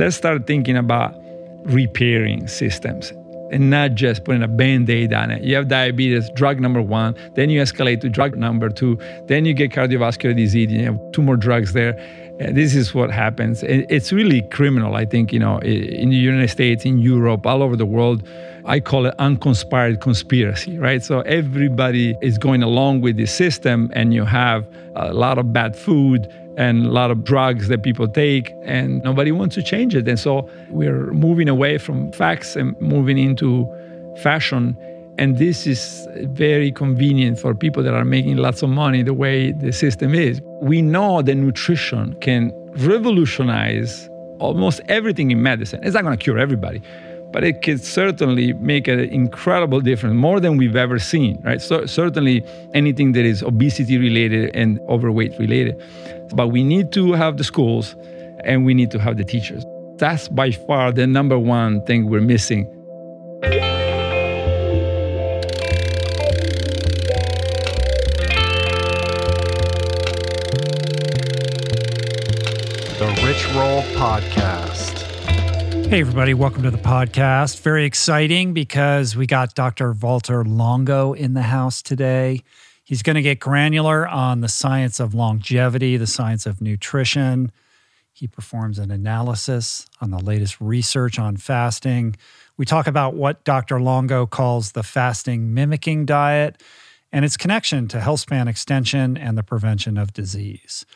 let's start thinking about repairing systems and not just putting a band-aid on it. You have diabetes, drug number one, then you escalate to drug number two, then you get cardiovascular disease, you have two more drugs there. And this is what happens. It's really criminal, I think, you know, in the United States, in Europe, all over the world. I call it unconspired conspiracy, right? So everybody is going along with the system, and you have a lot of bad food and a lot of drugs that people take, and nobody wants to change it. And so we're moving away from facts and moving into fashion. And this is very convenient for people that are making lots of money the way the system is. We know that nutrition can revolutionize almost everything in medicine. It's not going to cure everybody, but it could certainly make an incredible difference, more than we've ever seen, right? So certainly anything that is obesity related and overweight related. But we need to have the schools and we need to have the teachers. That's by far the number one thing we're missing. The Rich Roll Podcast. Hey, everybody, welcome to the podcast. Very exciting because we got Dr. Valter Longo in the house today. He's going to get granular on the science of longevity, the science of nutrition. He performs an analysis on the latest research on fasting. We talk about what Dr. Longo calls the fasting mimicking diet and its connection to health span extension and the prevention of disease.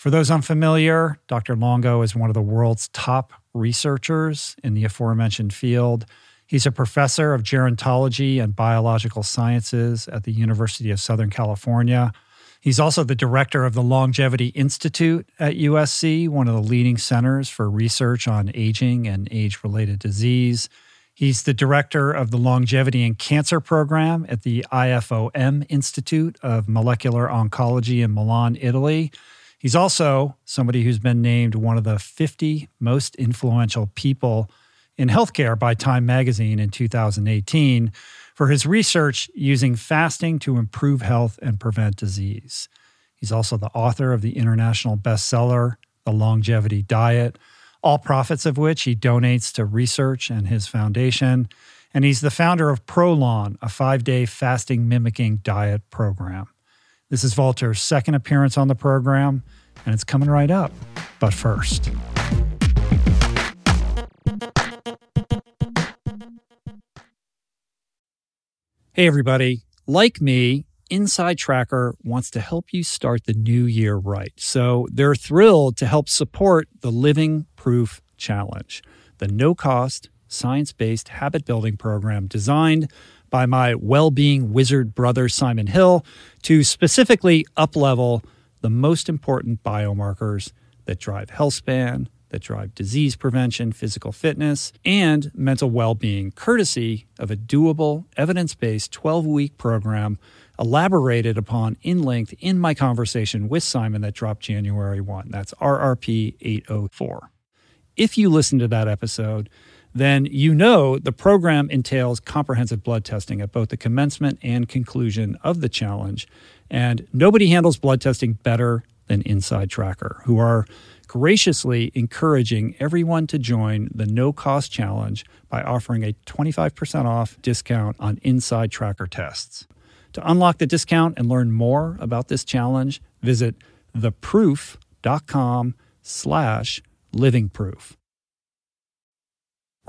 For those unfamiliar, Dr. Longo is one of the world's top researchers in the aforementioned field. He's a professor of gerontology and biological sciences at the University of Southern California. He's also the director of the Longevity Institute at USC, one of the leading centers for research on aging and age related disease. He's the director of the Longevity and Cancer Program at the IFOM Institute of Molecular Oncology in Milan, Italy. He's also somebody who's been named one of the 50 most influential people in healthcare by Time Magazine in 2018 for his research using fasting to improve health and prevent disease. He's also the author of the international bestseller, The Longevity Diet, all profits of which he donates to research and his foundation. And he's the founder of Prolon, a five day fasting mimicking diet program. This is Valter's second appearance on the program, and it's coming right up. But first, Hey, everybody. Like me, Inside Tracker wants to help you start the new year right. So they're thrilled to help support the Living Proof Challenge, the no cost, science based habit building program designed by my well being wizard brother, Simon Hill, to specifically uplevel the most important biomarkers that drive health span, that drive disease prevention, physical fitness, and mental well being, courtesy of a doable, evidence based 12 week program elaborated upon in length in my conversation with Simon that dropped January 1. That's RRP 804. If you listen to that episode, then you know the program entails comprehensive blood testing at both the commencement and conclusion of the challenge. And nobody handles blood testing better than Inside Tracker, who are graciously encouraging everyone to join the no cost challenge by offering a 25% off discount on Inside Tracker tests. To unlock the discount and learn more about this challenge, visit theproof.com slash livingproof.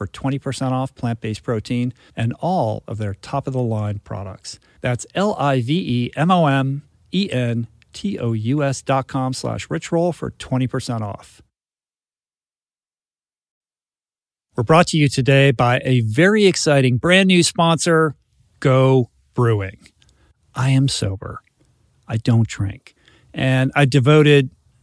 for 20% off plant-based protein and all of their top-of-the-line products. That's L-I-V-E-M-O-M-E-N-T-O-U-S dot com slash richroll for 20% off. We're brought to you today by a very exciting brand new sponsor, Go Brewing. I am sober. I don't drink. And I devoted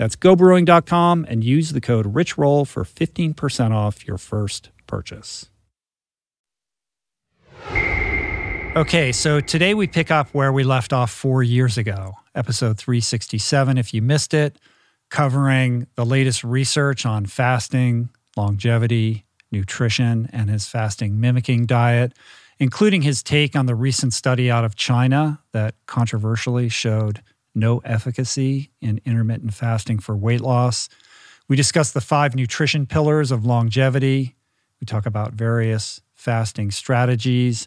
That's gobrewing.com and use the code RICHROLL for 15% off your first purchase. Okay, so today we pick up where we left off four years ago, episode 367, if you missed it, covering the latest research on fasting, longevity, nutrition, and his fasting mimicking diet, including his take on the recent study out of China that controversially showed no efficacy in intermittent fasting for weight loss. We discuss the five nutrition pillars of longevity. We talk about various fasting strategies,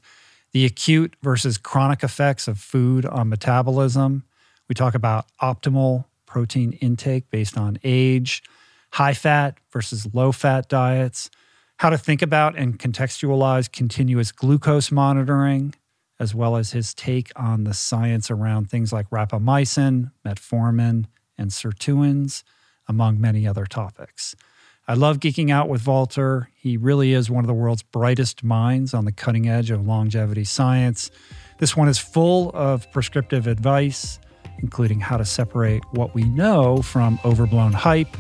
the acute versus chronic effects of food on metabolism. We talk about optimal protein intake based on age, high fat versus low fat diets, how to think about and contextualize continuous glucose monitoring, as well as his take on the science around things like rapamycin, metformin, and sirtuins, among many other topics. I love geeking out with Valter. He really is one of the world's brightest minds on the cutting edge of longevity science. This one is full of prescriptive advice, including how to separate what we know from overblown hype.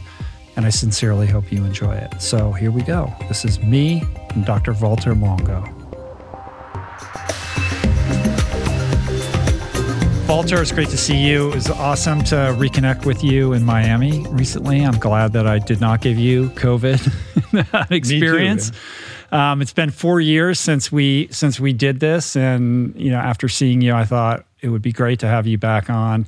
And I sincerely hope you enjoy it. So here we go. This is me and Dr. Valter Longo. Valter, it's great to see you. It was awesome to reconnect with you in Miami recently. I'm glad that I did not give you COVID experience. Too, um, it's been four years since we since we did this, and you know, after seeing you, I thought it would be great to have you back on.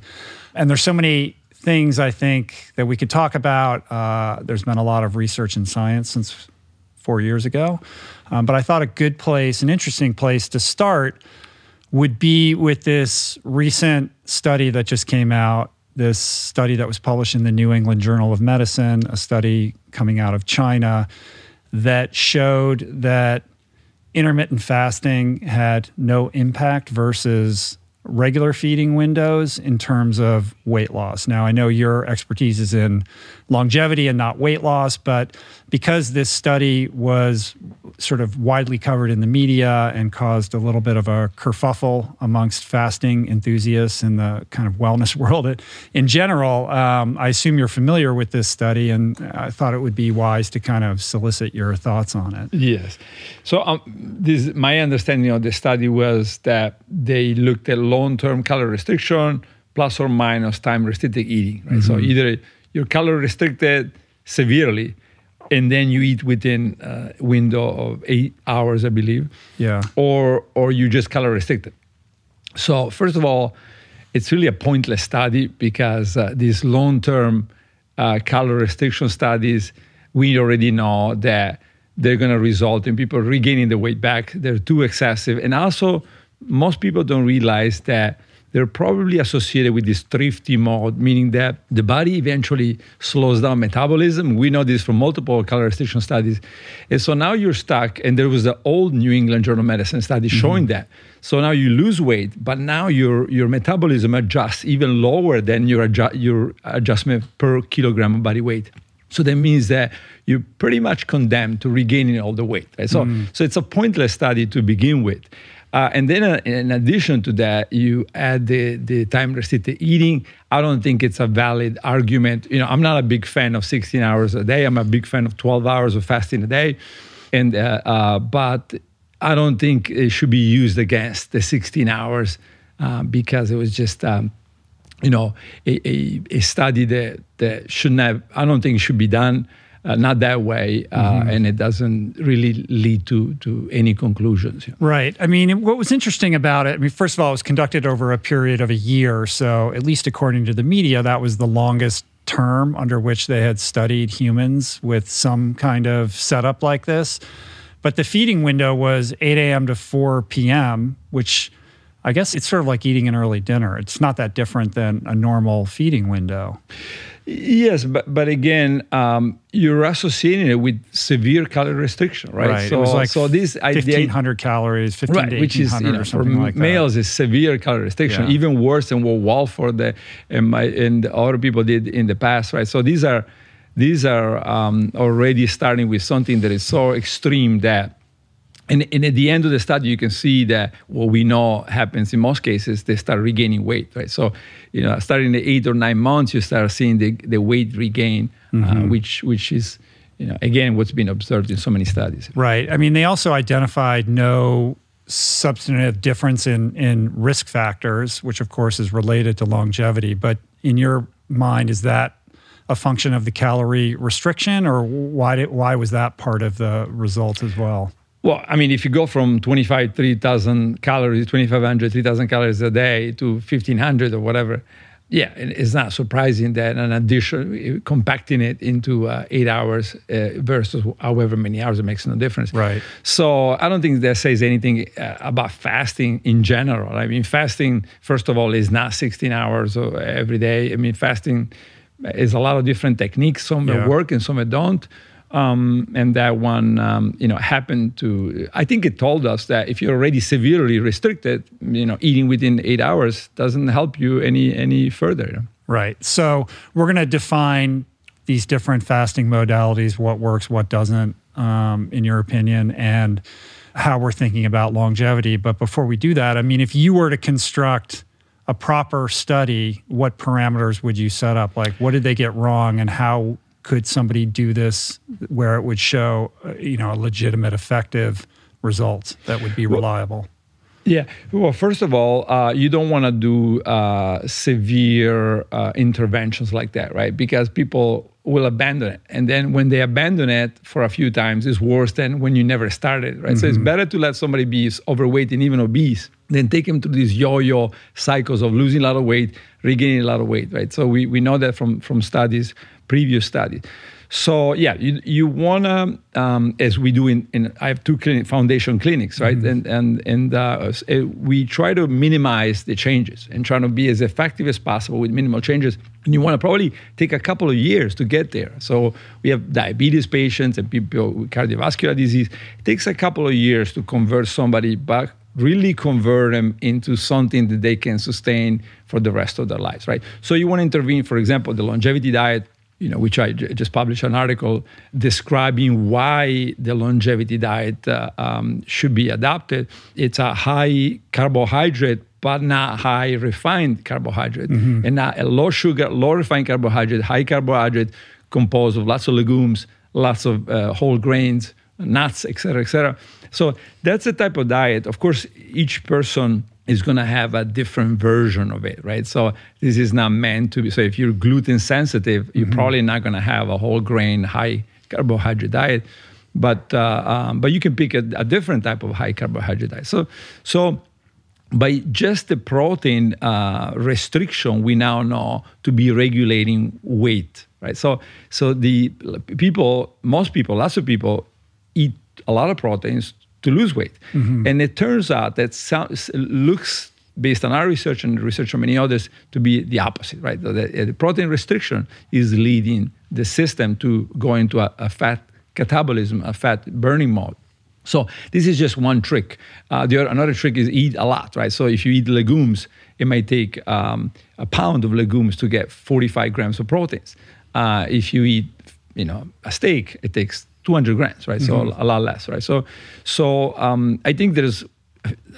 And there's so many things I think that we could talk about. Uh, there's been a lot of research in science since four years ago, um, but I thought a good place, an interesting place to start would be with this recent study that just came out, this study that was published in the New England Journal of Medicine, a study coming out of China that showed that intermittent fasting had no impact versus regular feeding windows in terms of weight loss. Now, I know your expertise is in longevity and not weight loss. But because this study was sort of widely covered in the media and caused a little bit of a kerfuffle amongst fasting enthusiasts in the kind of wellness world in general, um, I assume you're familiar with this study, and I thought it would be wise to kind of solicit your thoughts on it. Yes. So um, this, my understanding of the study was that they looked at long-term calorie restriction plus or minus time restricted eating. Right? Mm-hmm. So either you're calorie restricted severely, and then you eat within a window of eight hours, I believe. Yeah. Or or you just calorie restricted. So first of all, it's really a pointless study because uh, these long-term uh, calorie restriction studies, we already know that they're going to result in people regaining the weight back. They're too excessive, and also most people don't realize that they're probably associated with this thrifty mode, meaning that the body eventually slows down metabolism. We know this from multiple calorie restriction studies. And so now you're stuck, and there was the old New England Journal of Medicine study mm-hmm. showing that. So now you lose weight, but now your, your metabolism adjusts even lower than your, adju- your adjustment per kilogram of body weight. So that means that you're pretty much condemned to regaining all the weight. Right? So, mm. so it's a pointless study to begin with. Uh, and then uh, in addition to that, you add the, the time restricted eating. I don't think it's a valid argument. You know, I'm not a big fan of 16 hours a day. I'm a big fan of 12 hours of fasting a day. And, uh, uh but I don't think it should be used against the 16 hours uh, because it was just, um, you know, a, a, a, study that, that shouldn't have, I don't think it should be done uh, not that way, uh, mm-hmm. and it doesn't really lead to to any conclusions. Right. I mean, what was interesting about it? I mean, first of all, it was conducted over a period of a year, so at least according to the media, that was the longest term under which they had studied humans with some kind of setup like this. But the feeding window was 8 a.m. to 4 p.m., which I guess it's sort of like eating an early dinner. It's not that different than a normal feeding window. Yes, but but again, um, you're associating it with severe calorie restriction, right? Right. So, it was like so this fifteen hundred calories, fifteen right, to which is you know, for like males is severe calorie restriction, yeah. even worse than what Walford and my and other people did in the past, right? So these are these are um, already starting with something that is so extreme that and, and, at the end of the study, you can see that what we know happens in most cases, they start regaining weight, right? So, you know, starting the eight or nine months, you start seeing the, the weight regain, uh, mm-hmm. uh, which which is, you know, again, what's been observed in so many studies. Right. I mean, they also identified no substantive difference in in risk factors, which of course is related to longevity. But in your mind, is that a function of the calorie restriction, or why did, why was that part of the result as well? Well, I mean, if you go from 25, 3,000 calories, 2,500, 3,000 calories a day to 1,500 or whatever, yeah, it's not surprising that an addition, compacting it into uh, eight hours uh, versus however many hours, it makes no difference. Right. So I don't think that says anything uh, about fasting in general. I mean, fasting, first of all, is not 16 hours every day. I mean, fasting is a lot of different techniques. Some yeah. work and some don't. Um, and that one, um, you know, happened to. I think it told us that if you're already severely restricted, you know, eating within eight hours doesn't help you any any further. Right. So we're going to define these different fasting modalities, what works, what doesn't, um, in your opinion, and how we're thinking about longevity. But before we do that, I mean, if you were to construct a proper study, what parameters would you set up? Like, what did they get wrong, and how could somebody do this where it would show, uh, you know, a legitimate, effective result that would be reliable? Yeah. Well, first of all, uh, you don't want to do uh, severe uh, interventions like that, right? Because people will abandon it. And then when they abandon it for a few times, it's worse than when you never started, right? Mm-hmm. So it's mm-hmm. better to let somebody be overweight and even obese than take them through these yo-yo cycles of losing a lot of weight, regaining a lot of weight, right? So we, we know that from, from studies previous studies. So yeah, you, you wanna um, as we do in, in I have two clinic, foundation clinics, right? Mm-hmm. And and and uh, we try to minimize the changes and try to be as effective as possible with minimal changes. And you want to probably take a couple of years to get there. So we have diabetes patients and people with cardiovascular disease. It takes a couple of years to convert somebody back really convert them into something that they can sustain for the rest of their lives, right? So you want to intervene, for example, the longevity diet you know, which I j- just published an article describing why the longevity diet uh, um, should be adopted. It's a high carbohydrate, but not high refined carbohydrate, and not a low sugar, low refined carbohydrate, high carbohydrate composed of lots of legumes, lots of uh, whole grains, nuts, etc., cetera, et cetera. So that's the type of diet. Of course, each person is going to have a different version of it, right? So this is not meant to be. So if you're gluten sensitive, you're probably not going to have a whole grain, high carbohydrate diet, but uh, um, but you can pick a, a different type of high carbohydrate diet. So so by just the protein uh, restriction, we now know to be regulating weight, right? So, so the people, most people, lots of people, eat a lot of proteins to lose weight, and it turns out that looks based on our research and research of many others to be the opposite, right? The, the protein restriction is leading the system to go into a, a fat catabolism, a fat burning mode. So this is just one trick. Uh, the other, another trick is eat a lot, right? So if you eat legumes, it might take um, a pound of legumes to get 45 grams of proteins. Uh, if you eat, you know, a steak, it takes 200 grams, right? So a lot less, right? So, so um, I think there's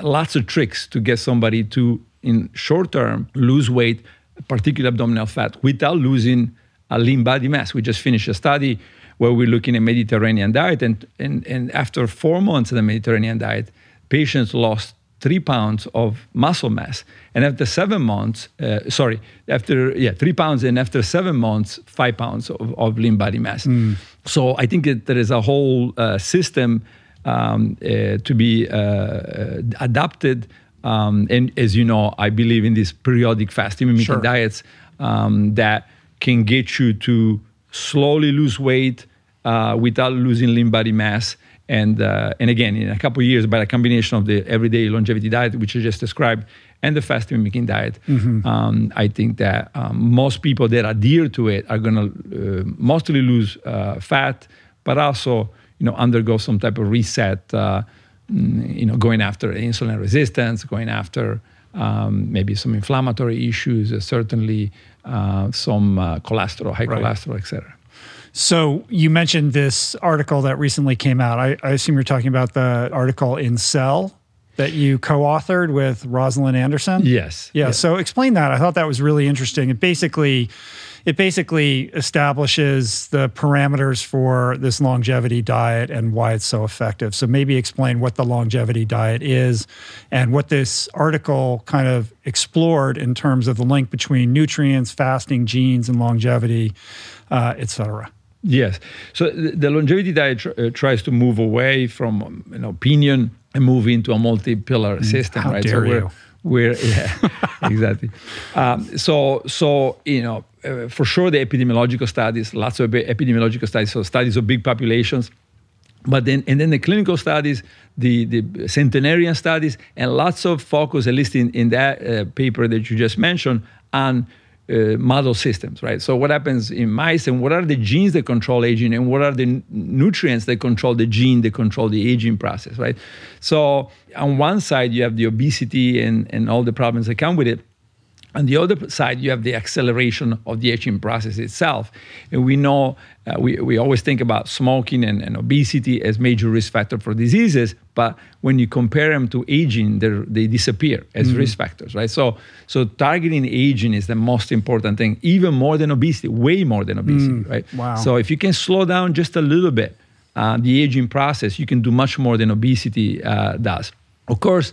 lots of tricks to get somebody to, in short term, lose weight, particularly abdominal fat, without losing a lean body mass. We just finished a study where we're looking at Mediterranean diet, and, and, and after four months of the Mediterranean diet, patients lost three pounds of muscle mass, and after seven months, uh, sorry, after yeah, three pounds, and after seven months, five pounds of, of lean body mass. So I think that there is a whole uh, system um, uh, to be uh, uh, adapted. Um, and as you know, I believe in these periodic fasting mimicking Sure. diets um, that can get you to slowly lose weight uh, without losing lean body mass. And, uh, and again, in a couple of years, by a combination of the everyday longevity diet, which I just described, and the fasting mimicking diet, um, I think that um, most people that adhere to it are going to uh, mostly lose uh, fat, but also you know undergo some type of reset. Uh, mm, you know, going after insulin resistance, going after um, maybe some inflammatory issues, uh, certainly uh, some uh, cholesterol, high Right. cholesterol, etc. So you mentioned this article that recently came out. I, I assume you're talking about the article in Cell that you co-authored with Rozalyn Anderson. Yes. Yeah. So explain that. I thought that was really interesting. It basically, it basically establishes the parameters for this longevity diet and why it's so effective. So maybe explain what the longevity diet is and what this article kind of explored in terms of the link between nutrients, fasting, genes, and longevity, uh, et cetera. Yes. So the, longevity diet tr- uh, tries to move away from um, an opinion move into a multi-pillar system, Mm, how right? dare so we're, we're yeah, exactly. Um, so so you know uh, for sure the epidemiological studies, lots of epidemiological studies, so studies of big populations. But then, and then the clinical studies, the, the centenarian studies, and lots of focus, at least in, in that uh, paper that you just mentioned, on uh, model systems, right? So what happens in mice, and what are the genes that control aging, and what are the n- nutrients that control the gene that control the aging process, right? So on one side, you have the obesity and, and all the problems that come with it. On the other side, you have the acceleration of the aging process itself. And we know, uh, we, we always think about smoking and, and obesity as major risk factor for diseases, but when you compare them to aging, they disappear as risk factors, right? So, so targeting aging is the most important thing, even more than obesity, way more than obesity, right? wow. So if you can slow down just a little bit uh, the aging process, you can do much more than obesity uh, does. Of course,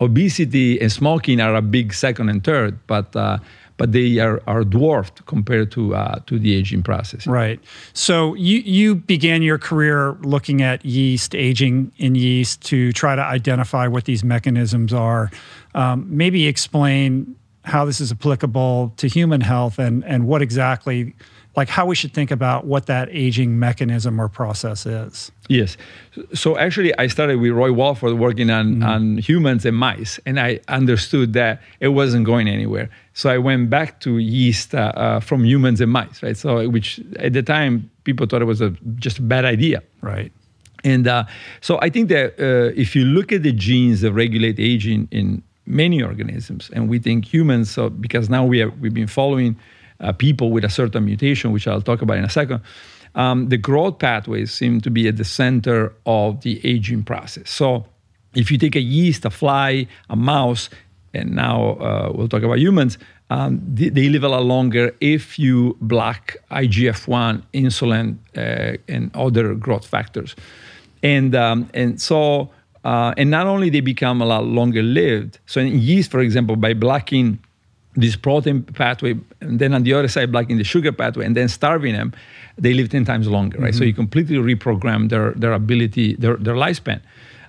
obesity and smoking are a big second and third, but uh, but they are, are dwarfed compared to uh, to the aging process. Right. So you you began your career looking at yeast, aging in yeast, to try to identify what these mechanisms are. Um, maybe explain how this is applicable to human health and and what exactly, like how we should think about what that aging mechanism or process is. Yes. So actually, I started with Roy Walford working on, on humans and mice, and I understood that it wasn't going anywhere. So I went back to yeast uh, uh, from humans and mice, right? So which at the time people thought it was a just a bad idea. Right. And uh, so I think that uh, if you look at the genes that regulate aging in many organisms, and we think humans, so because now we have we've been following uh, people with a certain mutation, which I'll talk about in a second, um, the growth pathways seem to be at the center of the aging process. So if you take a yeast, a fly, a mouse, and now uh, we'll talk about humans, um, they, they, live a lot longer if you block IGF 1, insulin, uh, and other growth factors. And, um, and so, uh, and not only they become a lot longer lived, so in yeast, for example, by blocking this protein pathway, and then on the other side, blocking the sugar pathway, and then starving them, they live 10 times longer, right? Mm-hmm. So you completely reprogram their, their ability, their, their lifespan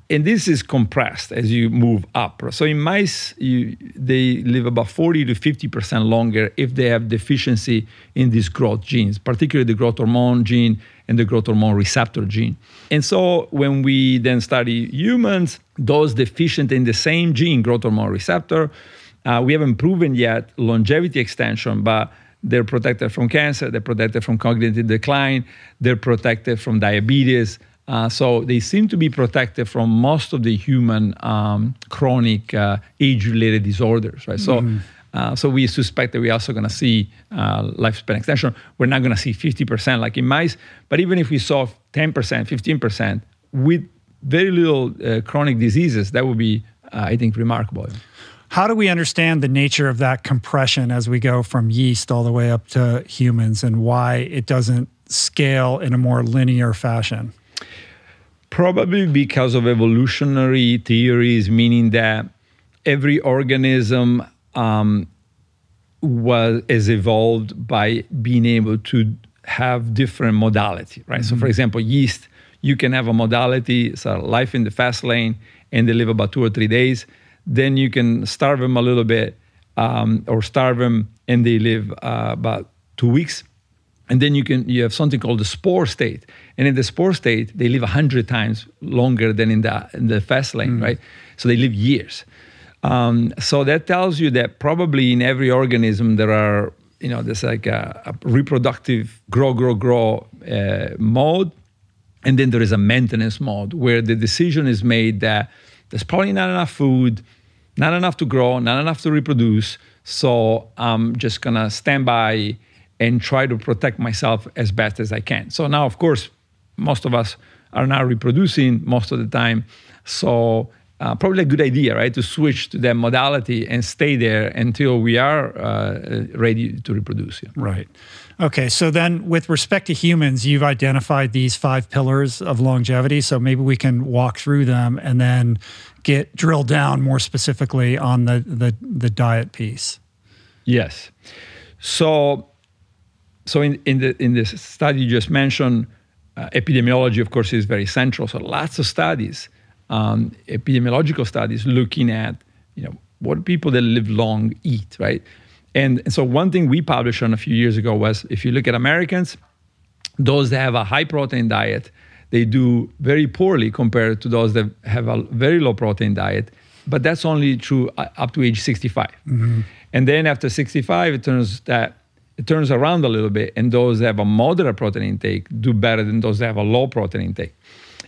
and this is compressed as you move up. So in mice, you, they live about 40 to 50% longer if they have deficiency in these growth genes, particularly the growth hormone gene and the growth hormone receptor gene. And so when we then study humans, those deficient in the same gene, growth hormone receptor, uh, we haven't proven yet longevity extension, but they're protected from cancer, they're protected from cognitive decline, they're protected from diabetes, uh, so they seem to be protected from most of the human um, chronic uh, age-related disorders, right? So, mm-hmm. uh, so we suspect that we're also going to see uh, lifespan extension. We're not going to see 50% like in mice, but even if we saw 10%, 15% with very little uh, chronic diseases, that would be, I think, remarkable. How do we understand the nature of that compression as we go from yeast all the way up to humans and why it doesn't scale in a more linear fashion? Probably because of evolutionary theories, meaning that every organism um, was is evolved by being able to have different modality, right? Mm-hmm. So, for mm-hmm. example, yeast, you can have a modality, so life in the fast lane, and they live about two or three days. Then you can starve them a little bit, um, or starve them, and they live uh, about two weeks. And then you can you have something called the spore state. And in the spore state they live 100 times longer than in the in the fast lane mm. right? So they live years. Um, so that tells you that probably in every organism there are you know there's like a, a reproductive grow grow grow uh, mode. And then there is a maintenance mode where the decision is made that there's probably not enough food not enough to grow not enough to reproduce so i'm just gonna stand by and try to protect myself as best as I can. So now, of course, most of us are now reproducing most of the time. So uh, probably a good idea, right, to switch to that modality and stay there until we are uh, ready to reproduce. Yeah. Right. Okay. So then, with respect to humans, you've identified these five pillars of longevity. So maybe we can walk through them and then get drilled down more specifically on the the, the diet piece. Yes. So so in, in, the, in this study you just mentioned, uh, epidemiology, of course, is very central. So lots of studies, um, epidemiological studies, looking at you know what people that live long eat, right? And, and so one thing we published on a few years ago was if you look at Americans, those that have a high protein diet, they do very poorly compared to those that have a very low protein diet. But that's only true uh, up to age 65. Mm-hmm. And then after 65, it turns that it turns around a little bit, and those that have a moderate protein intake do better than those that have a low protein intake.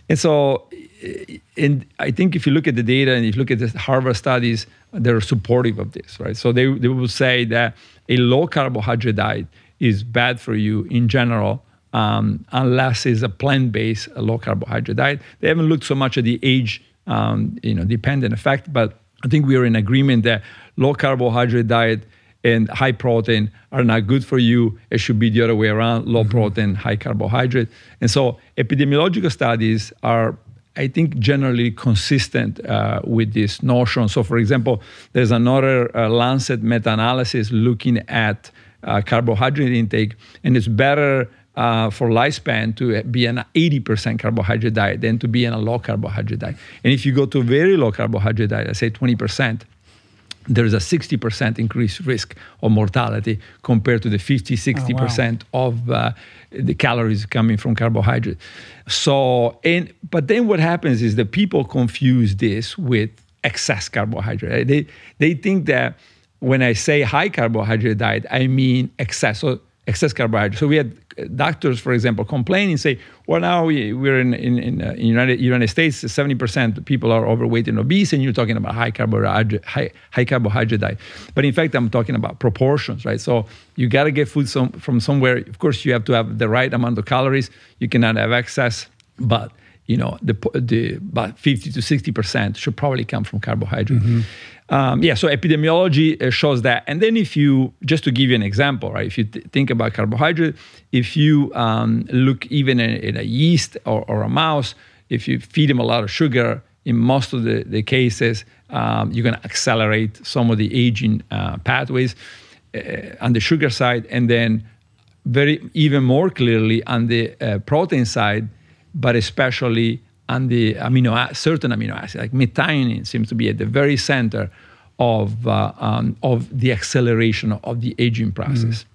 And so, and I think if you look at the data and if you look at the Harvard studies, they're supportive of this, right? So they, they will say that a low carbohydrate diet is bad for you in general, um, unless it's a plant-based a low carbohydrate diet. They haven't looked so much at the age, um, you know, dependent effect, but I think we are in agreement that low carbohydrate diet and high protein are not good for you. It should be the other way around low mm-hmm. protein, high carbohydrate. And so, epidemiological studies are, I think, generally consistent uh, with this notion. So, for example, there's another uh, Lancet meta analysis looking at uh, carbohydrate intake, and it's better. Uh, for lifespan to be an 80% carbohydrate diet than to be in a low carbohydrate diet. And if you go to a very low carbohydrate diet, I say 20%, there is a 60% increased risk of mortality compared to the 50, 60% oh, wow. of uh, the calories coming from carbohydrate. So, and but then what happens is that people confuse this with excess carbohydrate. They they think that when I say high carbohydrate diet, I mean excess. So excess carbohydrate. So we had doctors, for example, complain and say, well, now we, we're in, in, in uh, United, United States, 70% people are overweight and obese, and you're talking about high carbohydrate, high, high carbohydrate diet. But in fact, I'm talking about proportions, right? So you got to get food some, from somewhere. Of course, you have to have the right amount of calories. You cannot have excess, but you know, the, the about 50 to 60% should probably come from carbohydrate. Mm-hmm. Um, yeah, so epidemiology uh, shows that. And then if you, just to give you an example, right, if you th- think about carbohydrate, if you um, look even in, a yeast or, or, a mouse, if you feed them a lot of sugar, in most of the, the cases, um, you're going to accelerate some of the aging uh, pathways uh, on the sugar side. And then very even more clearly on the uh, protein side, but especially on the amino certain amino acids, like methionine seems to be at the very center of uh, um, of the acceleration of the aging process. Mm.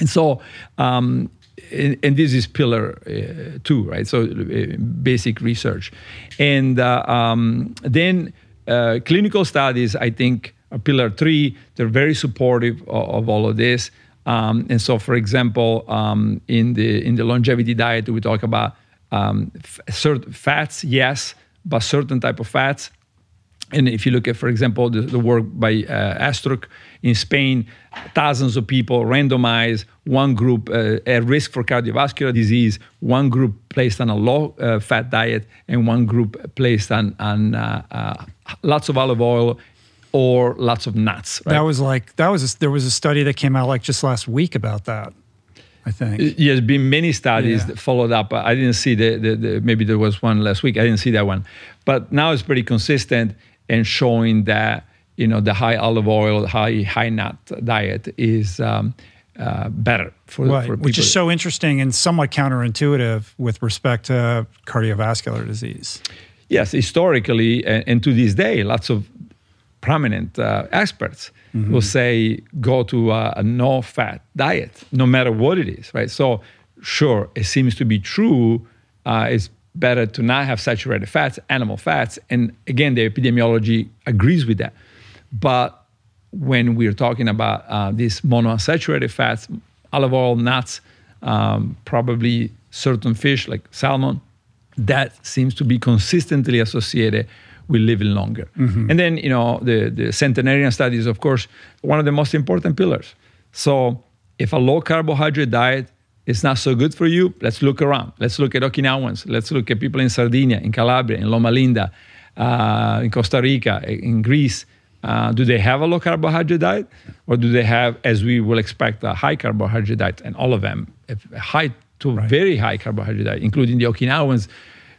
And so, um, and, and, this is pillar uh, two, right? So uh, basic research, and uh, um, then uh, clinical studies. I think are pillar three. They're very supportive of, of all of this. Um, and so, for example, um, in the in the longevity diet, we talk about um, certain fats, yes, but certain type of fats. And if you look at, for example, the, the work by uh, Estruch in Spain, thousands of people randomized, one group uh, at risk for cardiovascular disease, one group placed on a low uh, fat diet, and one group placed on, on uh, uh, lots of olive oil or lots of nuts. Right? That was like, that was, a, there was a study that came out like just last week about that. I think. There's been many studies yeah. that followed up. I didn't see the, the, the, maybe there was one last week. I didn't see that one. But now it's pretty consistent and showing that, you know, the high olive oil, high, high nut diet is um, uh, better for, right. for people. Which is so interesting and somewhat counterintuitive with respect to cardiovascular disease. Yes, historically and, and to this day, lots of prominent uh, experts mm-hmm. will say go to a, a no fat diet, no matter what it is, right? So, sure, it seems to be true. Uh, it's better to not have saturated fats, animal fats. And again, the epidemiology agrees with that. But when we're talking about uh, these monounsaturated fats, olive oil, nuts, um, probably certain fish like salmon, that seems to be consistently associated will live longer. Mm-hmm. And then, you know, the, the centenarian studies, of course, one of the most important pillars. So if a low carbohydrate diet is not so good for you, let's look around. Let's look at Okinawans. Let's look at people in Sardinia, in Calabria, in Loma Linda, uh, in Costa Rica, in Greece. Uh, do they have a low carbohydrate diet? Or do they have, as we will expect, a high carbohydrate diet? And all of them, a high to right. very high carbohydrate diet, including the Okinawans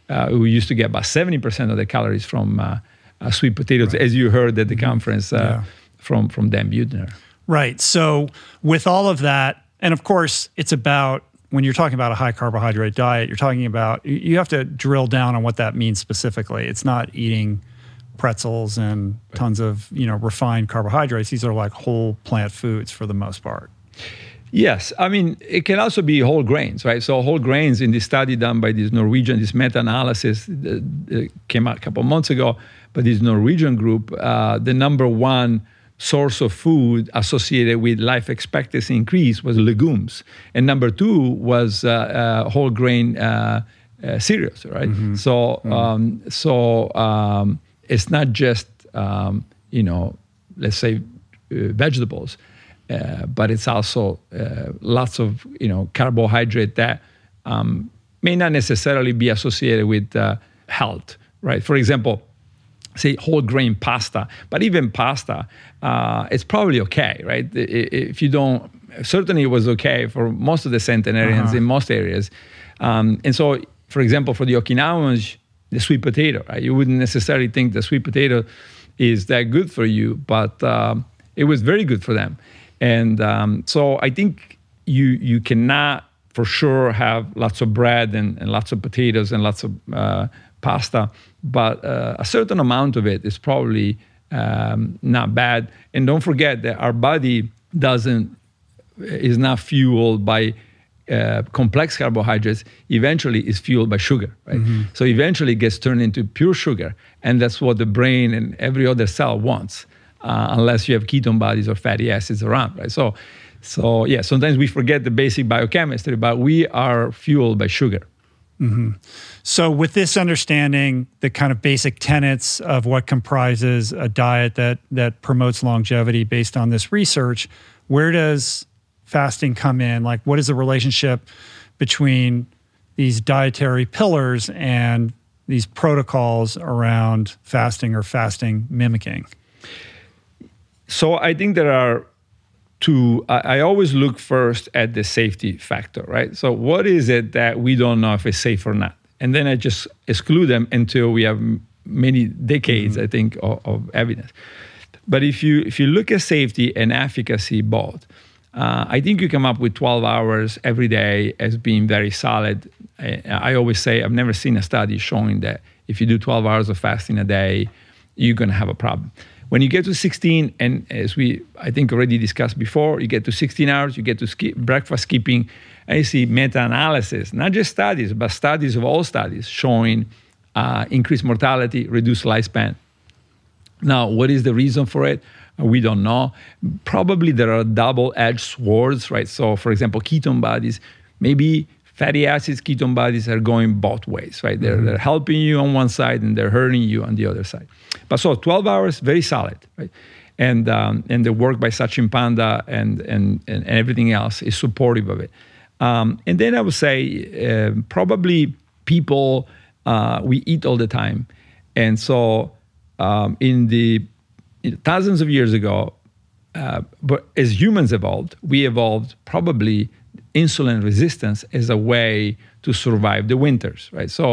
uh, who used to get about 70% of the calories from uh, uh, sweet potatoes, right. as you heard at the mm-hmm. conference uh, yeah. from, from Dan Buettner. Right. So, with all of that, and of course, it's about when you're talking about a high carbohydrate diet, you're talking about, you have to drill down on what that means specifically. It's not eating pretzels and tons of you know refined carbohydrates these are like whole plant foods for the most part Yes, I mean it can also be whole grains, right? So whole grains in this study done by this Norwegian, this meta-analysis that came out a couple of months ago, but this Norwegian group, uh, the number one source of food associated with life expectancy increase was legumes, and number two was uh, uh, whole grain uh, uh, cereals, right? Mm-hmm. So, mm-hmm. Um, so um, it's not just um, you know, let's say uh, vegetables uh, but it's also uh, lots of you know carbohydrate that um, may not necessarily be associated with uh, health, right? For example, say whole grain pasta, but even pasta, uh, it's probably okay, right? If you don't, certainly it was okay for most of the centenarians uh-huh. in most areas, um, and so for example, for the Okinawans, the sweet potato, right? You wouldn't necessarily think the sweet potato is that good for you, but um, it was very good for them. And um, so I think you you cannot for sure have lots of bread and, and lots of potatoes and lots of uh, pasta, but uh, a certain amount of it is probably um, not bad. And don't forget that our body doesn't is not fueled by uh, complex carbohydrates eventually is fueled by sugar right mm-hmm. so eventually it gets turned into pure sugar and that's what the brain and every other cell wants uh, unless you have ketone bodies or fatty acids around, right? So, So yeah, sometimes we forget the basic biochemistry, but we are fueled by sugar. So, with this understanding, the kind of basic tenets of what comprises a diet that that promotes longevity based on this research, where does fasting come in? Like, what is the relationship between these dietary pillars and these protocols around fasting or fasting mimicking? So I think there are two. I, I always look first at the safety factor, right? So what is it that we don't know if it's safe or not, and then I just exclude them until we have many decades, I think, of, of evidence. But if you if you look at safety and efficacy both, uh, I think you come up with 12 hours every day as being very solid. I, I always say I've never seen a study showing that if you do 12 hours of fasting a day, you're going to have a problem. When you get to 16, and as we I think already discussed before, you get to 16 hours, you get to skip breakfast skipping. I see meta-analysis, not just studies, but studies of all studies showing uh, increased mortality, reduced lifespan. Now, what is the reason for it? We don't know. Probably there are double edged swords, right? So, for example, ketone bodies, maybe fatty acids, ketone bodies are going both ways, right? They're, they're helping you on one side and they're hurting you on the other side. But so 12 hours, very solid, right? And, um, and the work by Sachin Panda and, and, and everything else is supportive of it. Um, and then I would say uh, probably people, uh, we eat all the time. And so um, in the thousands of years ago, uh, but as humans evolved, we evolved probably insulin resistance as a way to survive the winters, right? So,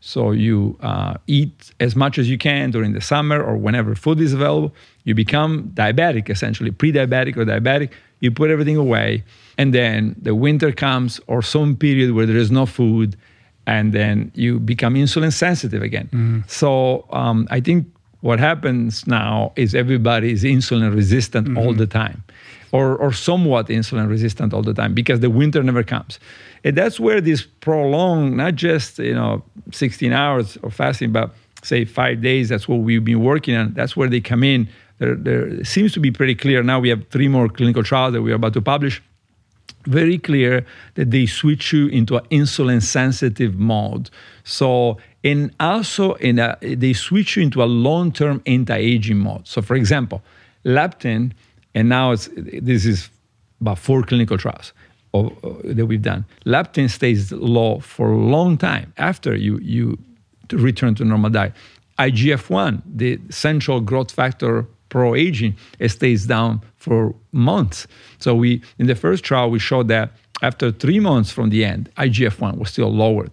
so you uh, eat as much as you can during the summer or whenever food is available. You become diabetic, essentially pre-diabetic or diabetic. You put everything away, and then the winter comes or some period where there is no food, and then you become insulin sensitive again. So um, I think what happens now is everybody is insulin resistant all the time or, or somewhat insulin resistant all the time because the winter never comes and that's where this prolonged not just you know 16 hours of fasting but say five days that's what we've been working on that's where they come in there, there seems to be pretty clear now we have three more clinical trials that we're about to publish very clear that they switch you into an insulin sensitive mode. So, and also in a, uh, they switch you into a long term anti aging mode. So, for example, leptin, and now it's this is about four clinical trials of, uh, that we've done. Leptin stays low for a long time after you you return to normal diet. IGF 1, the central growth factor pro aging, it stays down for months. So we in the first trial we showed that after three months from the end, IGF one was still lowered.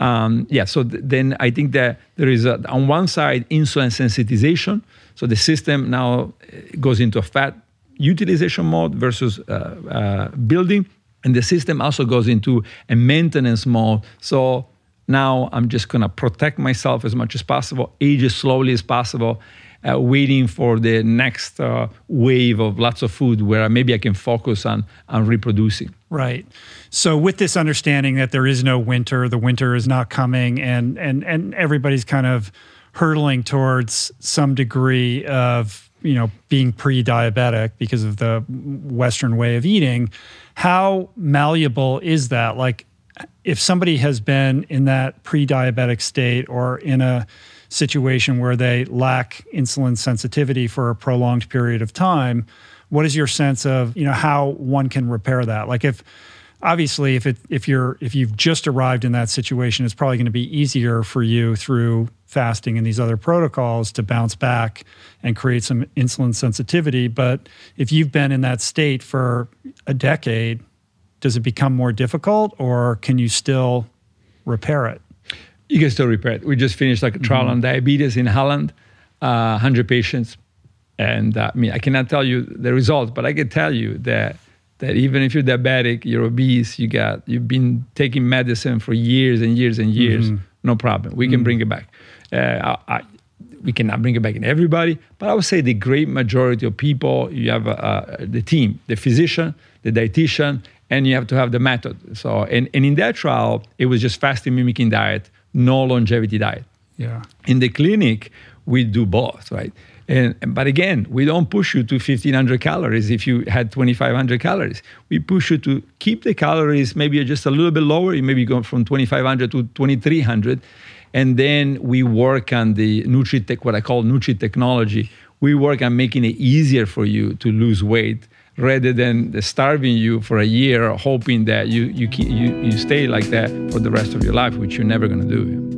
Um, yeah, so th- then I think that there is a, on one side insulin sensitization. So the system now uh, goes into a fat utilization mode versus uh, uh, building, and the system also goes into a maintenance mode. So now I'm just gonna protect myself as much as possible, age as slowly as possible, uh, waiting for the next uh, wave of lots of food where maybe I can focus on on reproducing. Right. So with this understanding that there is no winter, the winter is not coming, and and and everybody's kind of hurtling towards some degree of you know being pre-diabetic because of the Western way of eating. How malleable is that? Like, if somebody has been in that pre-diabetic state or in a situation where they lack insulin sensitivity for a prolonged period of time what is your sense of you know how one can repair that like if obviously if it if you're if you've just arrived in that situation it's probably going to be easier for you through fasting and these other protocols to bounce back and create some insulin sensitivity but if you've been in that state for a decade does it become more difficult or can you still repair it You can still repair it. We just finished like a trial on diabetes in Holland, uh, 100 patients. And uh, I mean, I cannot tell you the results, but I can tell you that that even if you're diabetic, you're obese, you got you've been taking medicine for years and years and years, no problem. We can bring it back. Uh, I, I, we cannot bring it back in everybody, but I would say the great majority of people, you have uh, uh, the team, the physician, the dietitian, and you have to have the method. So, and, and in that trial, it was just fasting mimicking diet, no longevity diet. yeah In the clinic, we do both, right? And, but again, we don't push you to 1500 calories if you had 2500 calories. We push you to keep the calories maybe just a little bit lower. You maybe go from 2500 to 2300. And then we work on the Nutri-Tech, what I call Nutri technology. We work on making it easier for you to lose weight rather than starving you for a year, hoping that you, you, you, you stay like that for the rest of your life, which you're never going to do.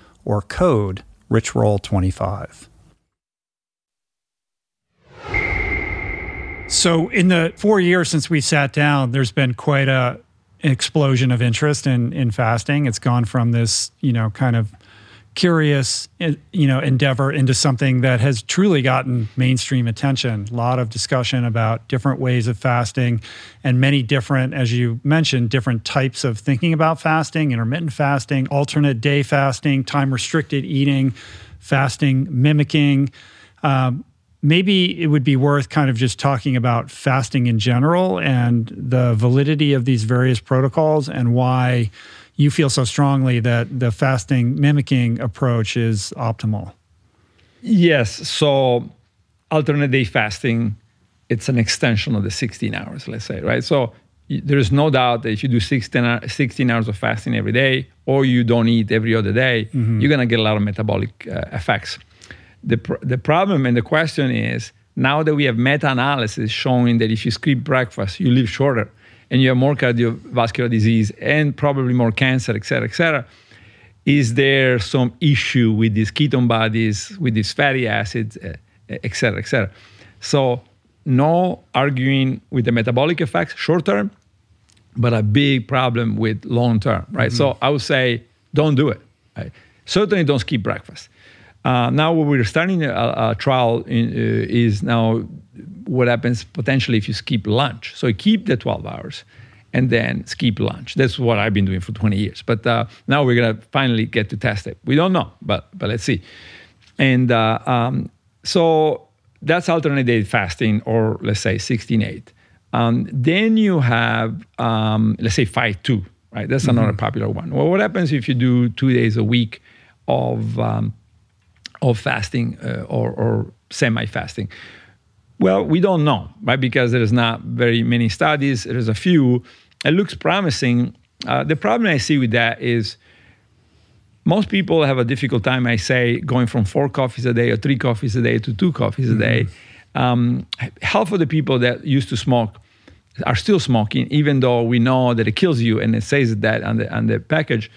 or code richroll25. So, in the four years since we sat down, there's been quite a explosion of interest in in fasting. It's gone from this, you know, kind of curious, you know, endeavor into something that has truly gotten mainstream attention. A lot of discussion about different ways of fasting and many different, as you mentioned, different types of thinking about fasting, intermittent fasting, alternate day fasting, time restricted eating, fasting mimicking. Um, maybe it would be worth kind of just talking about fasting in general and the validity of these various protocols and why you feel so strongly that the fasting mimicking approach is optimal. Yes. So alternate day fasting, it's an extension of the 16 hours, let's say, right? So there is no doubt that if you do 16, 16 hours of fasting every day or you don't eat every other day, mm-hmm. you're going to get a lot of metabolic uh, effects. The, pr- the problem and the question is now that we have meta analysis showing that if you skip breakfast, you live shorter and you have more cardiovascular disease and probably more cancer, et cetera, et cetera. Is there some issue with these ketone bodies, with these fatty acids, eh, et cetera, et cetera? So, no arguing with the metabolic effects short term, but a big problem with long term, right? Mm-hmm. So, I would say don't do it. Right? Certainly don't skip breakfast. Uh, now, what we're starting a, a trial in, uh, is now what happens potentially if you skip lunch. So you keep the 12 hours and then skip lunch. That's what I've been doing for 20 years. But uh, now we're gonna finally get to test it. We don't know, but but let's see. And uh, um, so that's alternate day fasting, or let's say 16-8. Um, then you have um, let's say 5-2, right? That's mm-hmm. another popular one. Well, what happens if you do two days a week of um, of fasting uh, or, or semi-fasting? Well, we don't know, right? Because there's not very many studies. There's a few. It looks promising. Uh, the problem I see with that is most people have a difficult time, I say, going from four coffees a day or three coffees a day to two coffees a day. Mm-hmm. Um, half of the people that used to smoke are still smoking, even though we know that it kills you and it says that on the, on the package.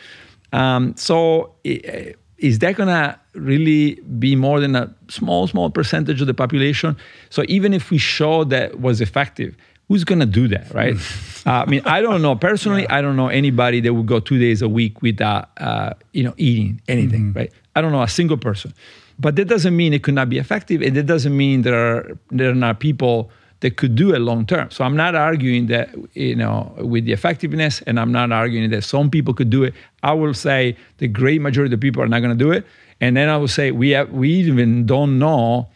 Um, so, it, is that going to really be more than a small, small percentage of the population? So even if we show that was effective, who's going to do that, right? uh, I mean, I don't know. Personally, yeah. I don't know anybody that would go two days a week without, uh, you know, eating anything, mm-hmm. right? I don't know a single person. But that doesn't mean it could not be effective, and that doesn't mean there are there are not people that could do it long term. So I'm not arguing that you know with the effectiveness, and I'm not arguing that some people could do it. I will say the great majority of people are not going to do it, and then I will say we have, we even don't know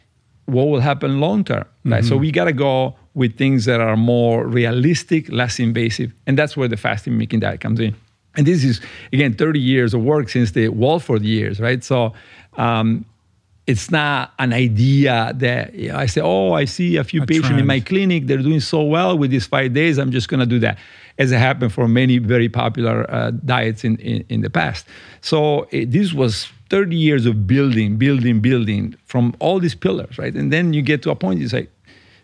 what will happen long term. Right? Mm-hmm. So we got to go with things that are more realistic, less invasive, and that's where the fasting mimicking diet comes in. And this is again 30 years of work since the Walford years, right? So um, it's not an idea that you know, I say, oh, I see a few a patients trend. in my clinic, they're doing so well with these five days, I'm just going to do that, as it happened for many very popular uh, diets in, in, in, the past. So it, this was 30 years of building, building, building from all these pillars, right? And then you get to a point you say,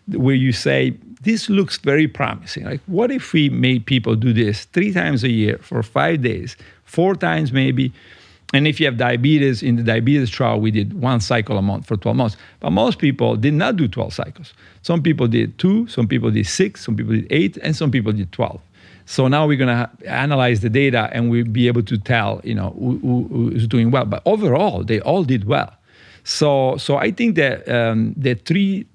where you say, this looks very promising. Like, what if we made people do this three times a year for five days, four times maybe? And if you have diabetes, in the diabetes trial, we did one cycle a month for 12 months. But most people did not do 12 cycles. Some people did two, some people did six, some people did eight, and some people did 12. So now we're going to analyze the data and we'll be able to tell, you know, who, who, is doing well. But overall, they all did well. So, so I think that um, the three,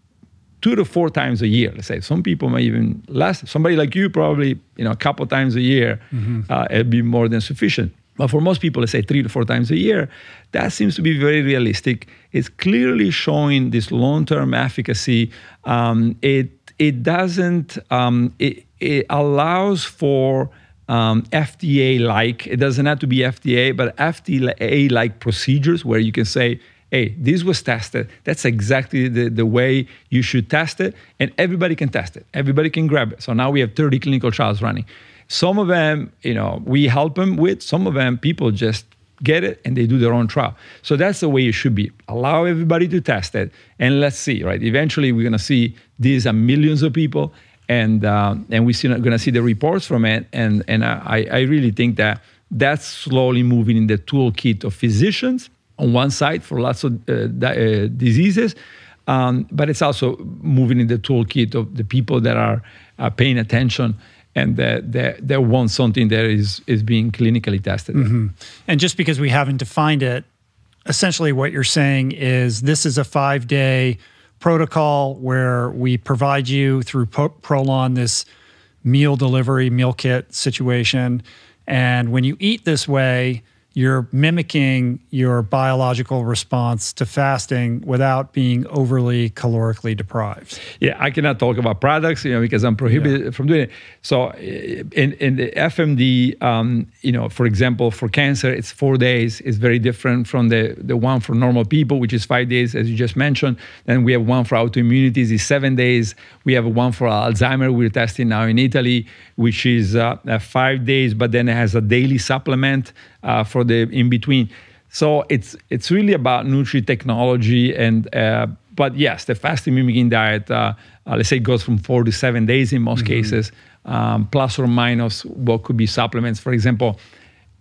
two to four times a year, let's say, some people may even less. Somebody like you, probably, you know, a couple times a year, mm-hmm. uh, it'd be more than sufficient. But for most people, let's say three to four times a year, that seems to be very realistic. It's clearly showing this long-term efficacy. Um, it it doesn't um, it, it allows for um, FDA like. It doesn't have to be FDA, but FDA like procedures where you can say, hey, this was tested. That's exactly the, the way you should test it. And everybody can test it. Everybody can grab it. So now we have 30 clinical trials running. Some of them, you know, we help them with. Some of them, people just get it and they do their own trial. So that's the way it should be. Allow everybody to test it, and let's see. Right? Eventually, we're going to see these are millions of people, and uh, and we're going to see the reports from it. And and I I really think that that's slowly moving in the toolkit of physicians on one side for lots of uh, uh, diseases. Um, but it's also moving in the toolkit of the people that are paying attention and that they, they want something that is is being clinically tested. Mm-hmm. And just because we haven't defined it, essentially what you're saying is this is a five day protocol where we provide you through Prolon this meal delivery meal kit situation, and when you eat this way you're mimicking your biological response to fasting without being overly calorically deprived. Yeah, I cannot talk about products, you know, because I'm prohibited yeah. from doing it. So, eh, in, in the FMD, um, you know, for example, for cancer, it's four days. It's very different from the the one for normal people, which is five days, as you just mentioned. Then we have one for autoimmunities, is seven days. We have one for Alzheimer. We're testing now in Italy, which is uh, five days, but then it has a daily supplement uh, for the in between. So it's it's really about nutri technology and uh, but yes, the fasting mimicking diet, uh, uh, let's say, goes from four to seven days in most mm-hmm. cases, um, plus or minus what could be supplements. For example,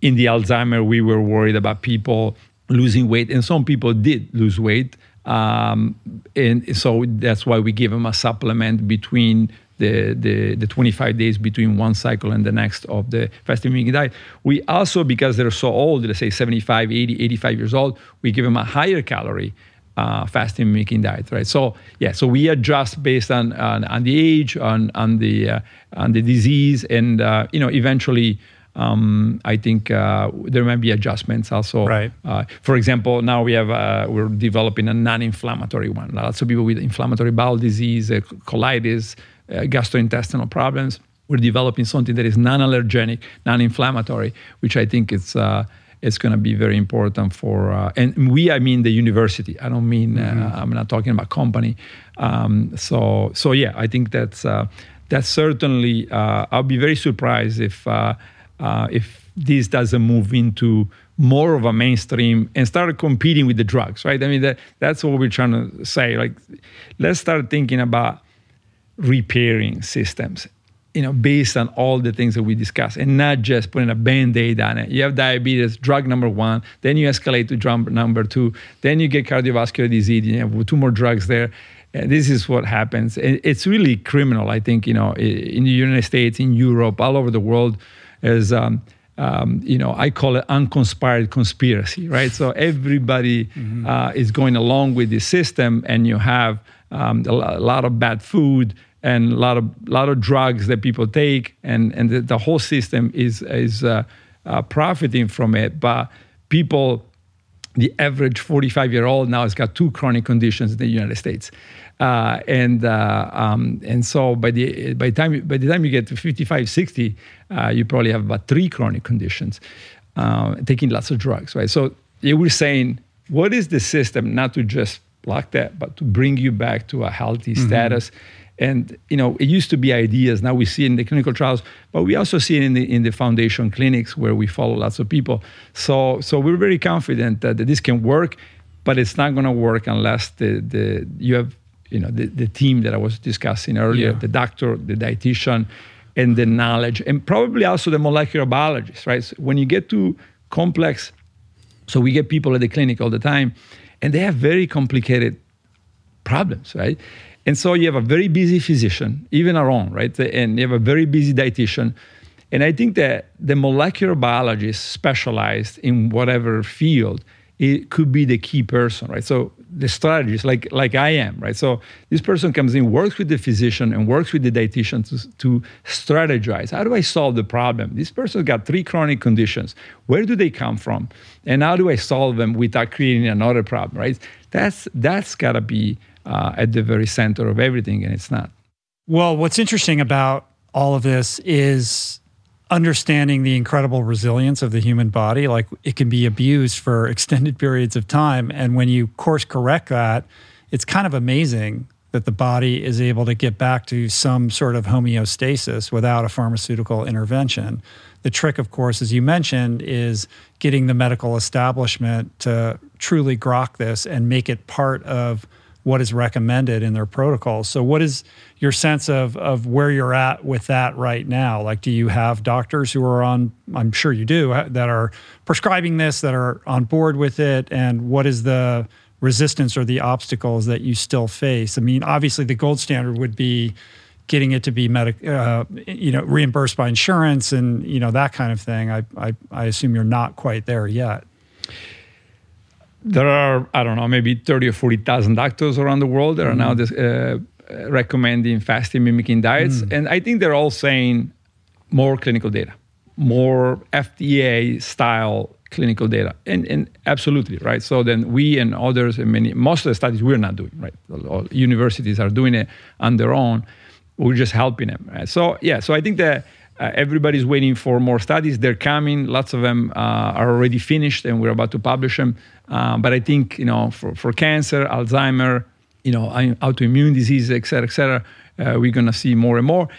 in the Alzheimer, we were worried about people losing weight, and some people did lose weight. Um, and so that's why we give them a supplement between the, the, the 25 days between one cycle and the next of the fasting mimicking diet. We also, because they're so old, let's say 75, 80, 85 years old, we give them a higher calorie uh, fasting mimicking diet, right? So yeah, so we adjust based on on, on the age, on on the uh, on the disease, and uh, you know eventually. Um, I think uh, there might be adjustments also. Right. Uh, for example, now we have uh, we're developing a non-inflammatory one. Lots of people with inflammatory bowel disease, uh, colitis, uh, gastrointestinal problems. We're developing something that is non-allergenic, non-inflammatory, which I think it's uh, it's going to be very important for. Uh, and we, I mean the university. I don't mean Mm-hmm. I'm not talking about company. Um, so so yeah, I think that's that's certainly. I'll be very surprised if uh, if this doesn't move into more of a mainstream and start competing with the drugs, right? I mean, that, that's what we're trying to say. Like, let's start thinking about repairing systems, you know, based on all the things that we discussed, and not just putting a band-aid on it. You have diabetes, drug number one, then you escalate to drug number two, then you get cardiovascular disease, you have two more drugs there. And this is what happens. It's really criminal, I think, you know, in the United States, in Europe, all over the world as um, um, you know, I call it unconspired conspiracy, right? So everybody mm-hmm. uh, is going along with the system, and you have um, a lot of bad food and a lot of lot of drugs that people take, and and the, the whole system is is uh, uh, profiting from it. But people, the average 45 year old now has got two chronic conditions in the United States. Uh, and uh, um, and so by the by the time by the time you get to 55 60 uh, you probably have about three chronic conditions uh, taking lots of drugs right so you were saying what is the system not to just block that but to bring you back to a healthy mm-hmm. status and you know it used to be ideas now we see it in the clinical trials but we also see it in the in the foundation clinics where we follow lots of people so so we're very confident that, that this can work but it's not going to work unless the the you have you know the, the team that I was discussing earlier, yeah. the doctor, the dietitian, and the knowledge, and probably also the molecular biologist, right? So when you get to complex, so we get people at the clinic all the time, and they have very complicated problems, right? And so you have a very busy physician, even our own, right? And you have a very busy dietitian. And I think that the molecular biologist specialized in whatever field it could be the key person, right? So the strategist, like like I am, right? So this person comes in, works with the physician, and works with the dietitian to, to strategize. How do I solve the problem? This person's got three chronic conditions. Where do they come from, and how do I solve them without creating another problem, right? That's that's got to be uh, at the very center of everything, and it's not. Well, what's interesting about all of this is understanding the incredible resilience of the human body like it can be abused for extended periods of time and when you course correct that it's kind of amazing that the body is able to get back to some sort of homeostasis without a pharmaceutical intervention the trick of course as you mentioned is getting the medical establishment to truly grok this and make it part of what is recommended in their protocols. So, what is your sense of of where you're at with that right now? Like, do you have doctors who are on? I'm sure you do that are prescribing this, that are on board with it, and what is the resistance or the obstacles that you still face? I mean, obviously, the gold standard would be getting it to be medic, uh, you know, reimbursed by insurance and you know that kind of thing. I, I I assume you're not quite there yet there are I don't know maybe thirty or forty thousand doctors around the world that are now this, uh, recommending fasting mimicking diets, mm. and I think they're all saying more clinical data, more FDA style clinical data, and and absolutely right. So then we and others and many most of the studies we're not doing right. All universities are doing it on their own. We're just helping them. Right? So yeah, so I think that. Uh, everybody's waiting for more studies. They're coming. Lots of them uh, are already finished, and we're about to publish them. Um, but I think you know for, for cancer, Alzheimer, you know autoimmune diseases, et cetera, et cetera, uh, we're to see more and more.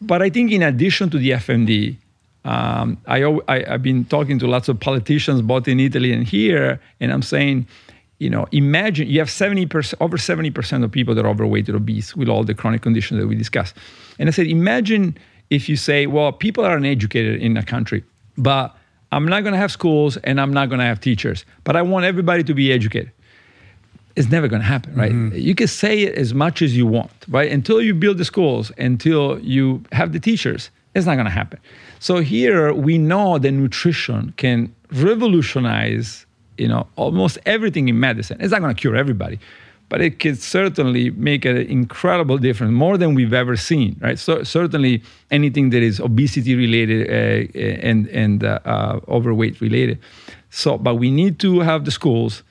But I think in addition to the FMD, um, I, I, have been talking to lots of politicians, both in Italy and here, and I'm saying, you know, imagine you have 70%, over 70% of people that are overweight or obese with all the chronic conditions that we discussed. And I said, imagine if you say, well, people are uneducated in a country, but I'm not going to have schools and I'm not going to have teachers, but I want everybody to be educated. It's never going to happen, right? Mm-hmm. You can say it as much as you want, right? Until you build the schools, until you have the teachers, it's not going to happen. So here we know that nutrition can revolutionize you know almost everything in medicine. It's not going to cure everybody, but it could certainly make an incredible difference, more than we've ever seen, right? So certainly anything that is obesity related uh, and and uh, uh, overweight related. So, but we need to have the schools.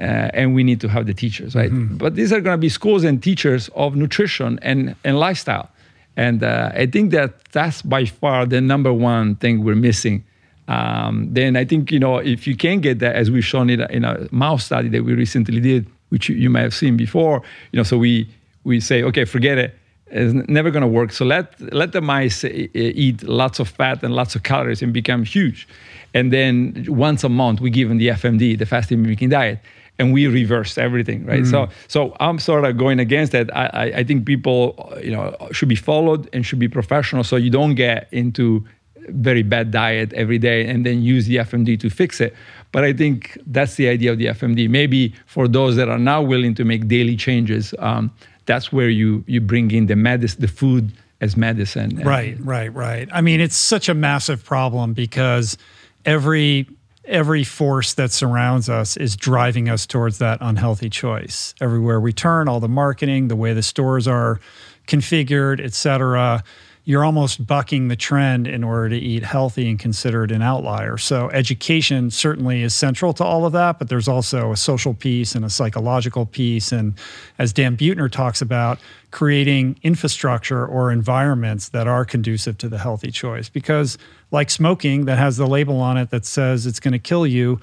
Uh, and we need to have the teachers, right? Mm-hmm. But these are going to be schools and teachers of nutrition and, and lifestyle. And uh, I think that that's by far the number one thing we're missing. Um, then I think, you know, if you can get that, as we've shown it in a mouse study that we recently did, which you, you may have seen before, you know, so we, we say, okay, forget it. It's never going to work. So let let the mice eat lots of fat and lots of calories and become huge, and then once a month we give them the FMD, the fasting mimicking diet, and we reverse everything, right? Mm. So, so I'm sort of going against that. I, I, I, think people, you know, should be followed and should be professional, so you don't get into very bad diet every day and then use the FMD to fix it. But I think that's the idea of the FMD. Maybe for those that are now willing to make daily changes, um, that's where you you bring in the medicine, the food as medicine. Right, right, right. I mean, it's such a massive problem because every every force that surrounds us is driving us towards that unhealthy choice. Everywhere we turn, all the marketing, the way the stores are configured, et cetera, you're almost bucking the trend in order to eat healthy and consider it an outlier. So, education certainly is central to all of that, but there's also a social piece and a psychological piece. And as Dan Buettner talks about, creating infrastructure or environments that are conducive to the healthy choice. Because, like smoking, that has the label on it that says it's going to kill you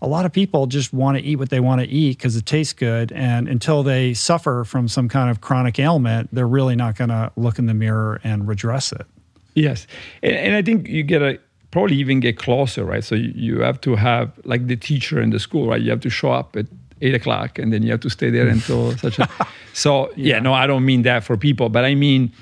a lot of people just want to eat what they want to eat because it tastes good. And until they suffer from some kind of chronic ailment, they're really not going to look in the mirror and redress it. Yes. And, and I think you get a probably even get closer, right? So you, you have to have like the teacher in the school, right? You have to show up at eight o'clock and then you have to stay there until such a. So, yeah. yeah, no, I don't mean that for people, but I mean,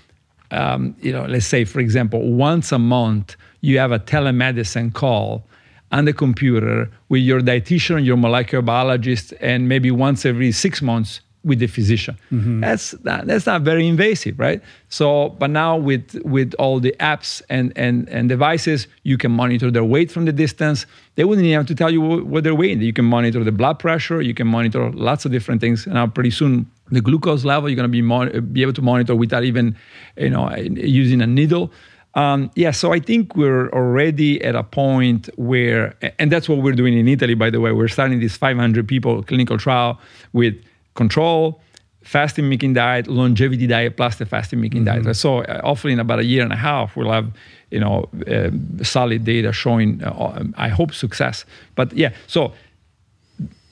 um, you know, let's say, for example, once a month, you have a telemedicine call on the computer with your dietitian, your molecular biologist, and maybe once every six months with the physician. Mm-hmm. That's not, that's not very invasive, right? So, but now with with all the apps and and and devices, you can monitor their weight from the distance. They wouldn't even have to tell you what they're weighing. You can monitor the blood pressure. You can monitor lots of different things. And now, pretty soon, the glucose level you're going to be mon- be able to monitor without even, you know, using a needle. Um, yeah, so I think we're already at a point where, and that's what we're doing in Italy, by the way. We're starting this 500 people clinical trial with control, fasting mimicking diet, longevity diet, plus the fasting mimicking mm-hmm. diet. So uh, hopefully in about a year and a half, we'll have you know uh, solid data showing, uh, I hope, success. But yeah, so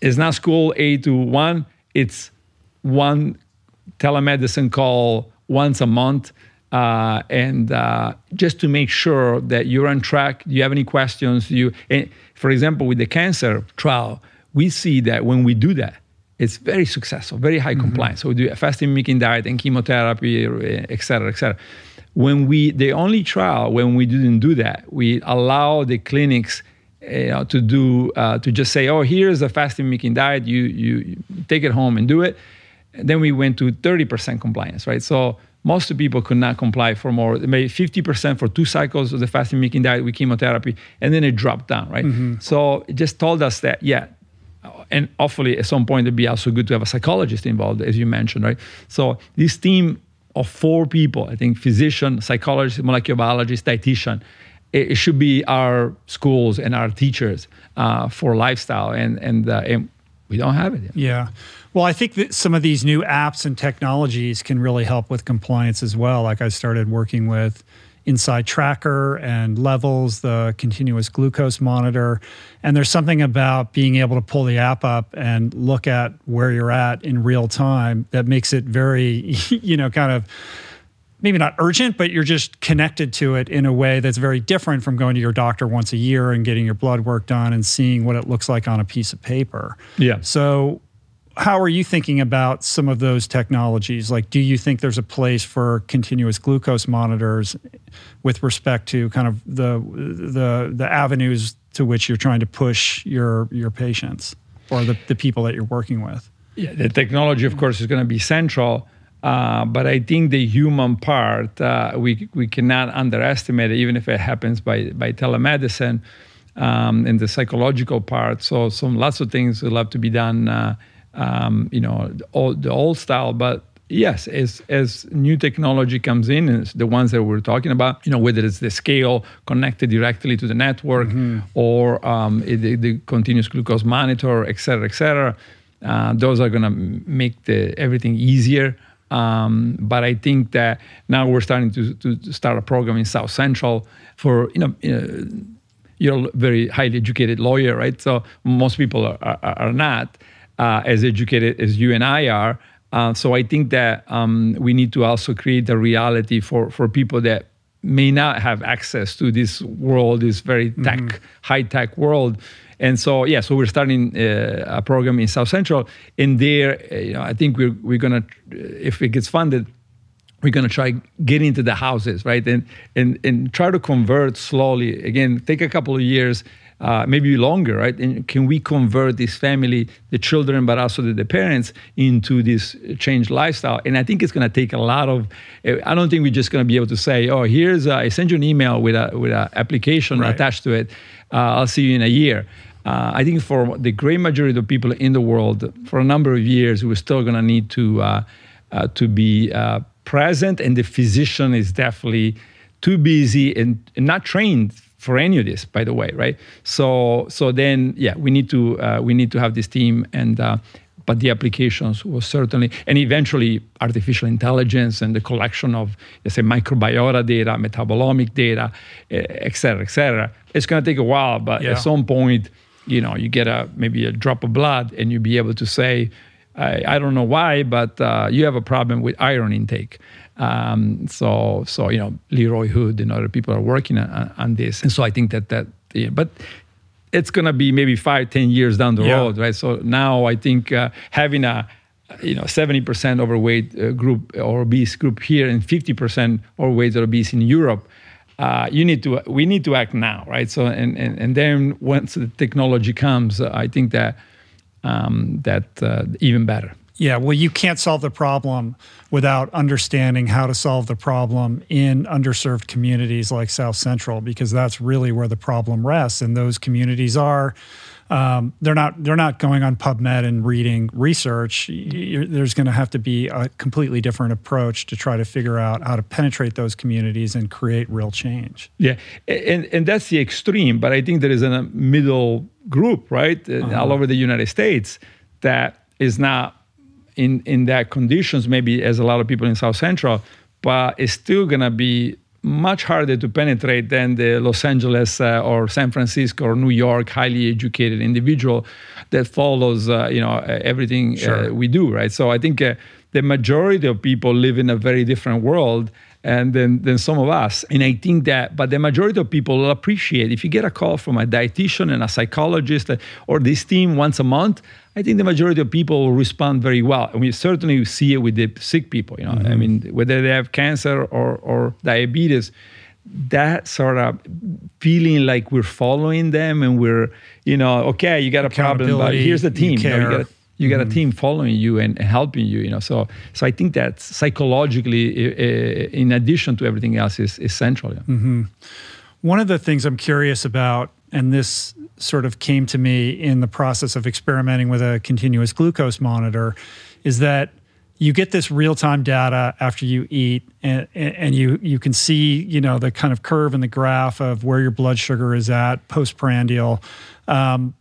it's not school A to one. It's one telemedicine call once a month uh, and uh, just to make sure that you're on track. Do you have any questions? You, for example, with the cancer trial, we see that when we do that, it's very successful, very high mm-hmm. compliance. So we do a fasting mimicking diet and chemotherapy, et cetera, et cetera. When we, the only trial when we didn't do that, we allow the clinics you know, to do uh, to just say, oh, here's a fasting mimicking diet. You you take it home and do it. And then we went to 30% compliance, right? So most of the people could not comply for more, maybe 50% for two cycles of the fasting mimicking diet with chemotherapy, and then it dropped down, right? Mm-hmm. So it just told us that, yeah, and hopefully at some point it'd be also good to have a psychologist involved, as you mentioned, right? So this team of four people, I think physician, psychologist, molecular biologist, dietitian, it, it should be our schools and our teachers uh, for lifestyle, and and, uh, and we don't have it. Yet. Yeah. Well, I think that some of these new apps and technologies can really help with compliance as well. Like I started working with Inside Tracker and Levels, the continuous glucose monitor. And there's something about being able to pull the app up and look at where you're at in real time that makes it very, you know, kind of maybe not urgent, but you're just connected to it in a way that's very different from going to your doctor once a year and getting your blood work done and seeing what it looks like on a piece of paper. Yeah. So how are you thinking about some of those technologies? Like, do you think there's a place for continuous glucose monitors with respect to kind of the the the avenues to which you're trying to push your your patients or the, the people that you're working with? Yeah, the technology, of course, is going to be central. Uh, but I think the human part, uh, we, we cannot underestimate it, even if it happens by, by telemedicine. um, and the psychological part. So some lots of things will have to be done. Uh, um, you know, all, the old style, but yes, as as new technology comes in, and the ones that we're talking about, you know, whether it's the scale connected directly to the network mm-hmm. or um, the, the, continuous glucose monitor, et cetera, et cetera, uh, those are going to make the everything easier. Um, but I think that now we're starting to, to start a program in South Central for you know. Uh, you're a very highly educated lawyer, right? So most people are, are, are not uh, as educated as you and I are. Uh, so I think that um, we need to also create a reality for, for people that may not have access to this world, this very tech, mm-hmm. high tech world. And so, yeah, so we're starting uh, a program in South Central. And there, uh, you know, I think we're, we're going to, if it gets funded, we're going to try get into the houses, right? And, and, and try to convert slowly. Again, take a couple of years uh, maybe longer, right? And can we convert this family, the children, but also the, the parents, into this changed lifestyle? And I think it's going to take a lot of. I don't think we're just going to be able to say, "Oh, here's a, I send you an email with a with an application right. attached to it. Uh, I'll see you in a year." Uh, I think for the great majority of people in the world, for a number of years, we're still going to need to uh, uh, to be uh, present, and the physician is definitely too busy and, and not trained for any of this, by the way, right? So so then yeah, we need to uh, we need to have this team and. Uh, but the applications was certainly, and eventually artificial intelligence and the collection of, let's say, microbiota data, metabolomic data, et cetera, et cetera. It's going to take a while, but yeah. at some point, you know, you get a maybe a drop of blood, and you'll be able to say, I, I don't know why, but uh, you have a problem with iron intake. Um, so, so you know, Leroy Hood and other people are working on, on this, and so I think that that, yeah, but it's going to be maybe five, ten years down the yeah. road, right? So now I think uh, having a you know 70% overweight uh, group or obese group here and 50% overweight or obese in Europe. Uh, you need to we need to act now right so and and, and then once the technology comes uh, i think that um, that uh, even better yeah, well, you can't solve the problem without understanding how to solve the problem in underserved communities like South Central, because that's really where the problem rests. And those communities are. Um, they're not they're not going on PubMed and reading research. You're, there's going to have to be a completely different approach to try to figure out how to penetrate those communities and create real change. Yeah, and and that's the extreme. But I think there is a middle group, right, uh-huh. all over the United States that is not in in that conditions, maybe as a lot of people in South Central, but it's still gonna be much harder to penetrate than the Los Angeles uh, or San Francisco or New York highly educated individual that follows uh, you know everything uh, we do, right? So I think uh, the majority of people live in a very different world and than, than some of us. And I think that, but the majority of people will appreciate if you get a call from a dietitian and a psychologist or this team once a month, I think the majority of people will respond very well. And we certainly see it with the sick people, you know, mm-hmm. I mean, whether they have cancer or, or diabetes, that sort of feeling like we're following them and we're, you know, okay, you got a problem, but here's the team. You, you, know, you, got, you got, a mm-hmm. team following you and, and, helping you, you know. So, so I think that psychologically, uh, in addition to everything else, is, is central. Yeah. Mm-hmm. One of the things I'm curious about, and this sort of came to me in the process of experimenting with a continuous glucose monitor is that you get this real-time data after you eat and, and you you can see you know the kind of curve in the graph of where your blood sugar is at postprandial. Um,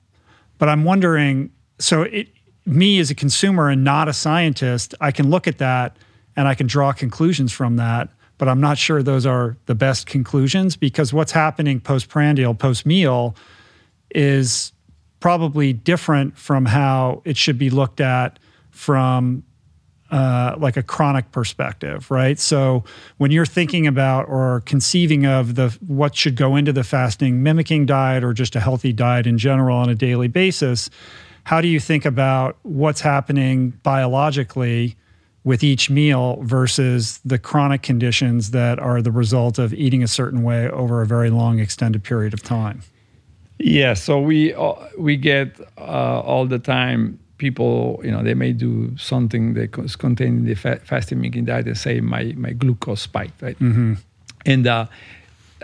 but i'm wondering so it, me as a consumer and not a scientist i can look at that and i can draw conclusions from that but i'm not sure those are the best conclusions because what's happening postprandial post meal is probably different from how it should be looked at from uh, like a chronic perspective, right? So when you're thinking about or conceiving of the what should go into the fasting mimicking diet or just a healthy diet in general on a daily basis, how do you think about what's happening biologically with each meal versus the chronic conditions that are the result of eating a certain way over a very long extended period of time? Yeah, so we uh, we get uh, all the time people, you know, they may do something that is contained in the fa- fasting mimicking diet and say my my glucose spiked, right? Mm-hmm. And uh,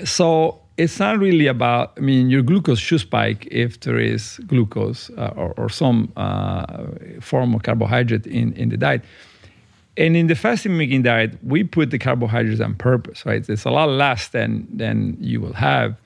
so it's not really about, I mean, your glucose should spike if there is glucose uh, or, or, some uh, form of carbohydrate in, in the diet. And in the fasting mimicking diet, we put the carbohydrates on purpose, right? It's a lot less than, than you will have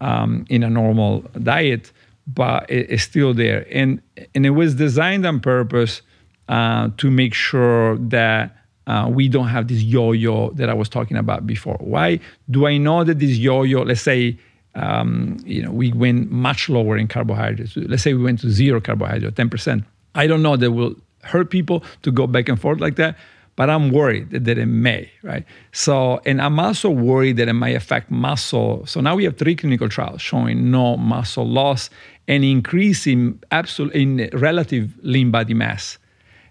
um, in a normal diet, but it, it's still there. And, and it was designed on purpose uh, to make sure that uh, we don't have this yo-yo that I was talking about before. Why do I know that this yo-yo? Let's say um, you know we went much lower in carbohydrates. Let's say we went to zero carbohydrate, ten percent. I don't know that will hurt people to go back and forth like that, but I'm worried that, it may, right? So, and I'm also worried that it might affect muscle. So now we have three clinical trials showing no muscle loss and increase in absolute in relative lean body mass,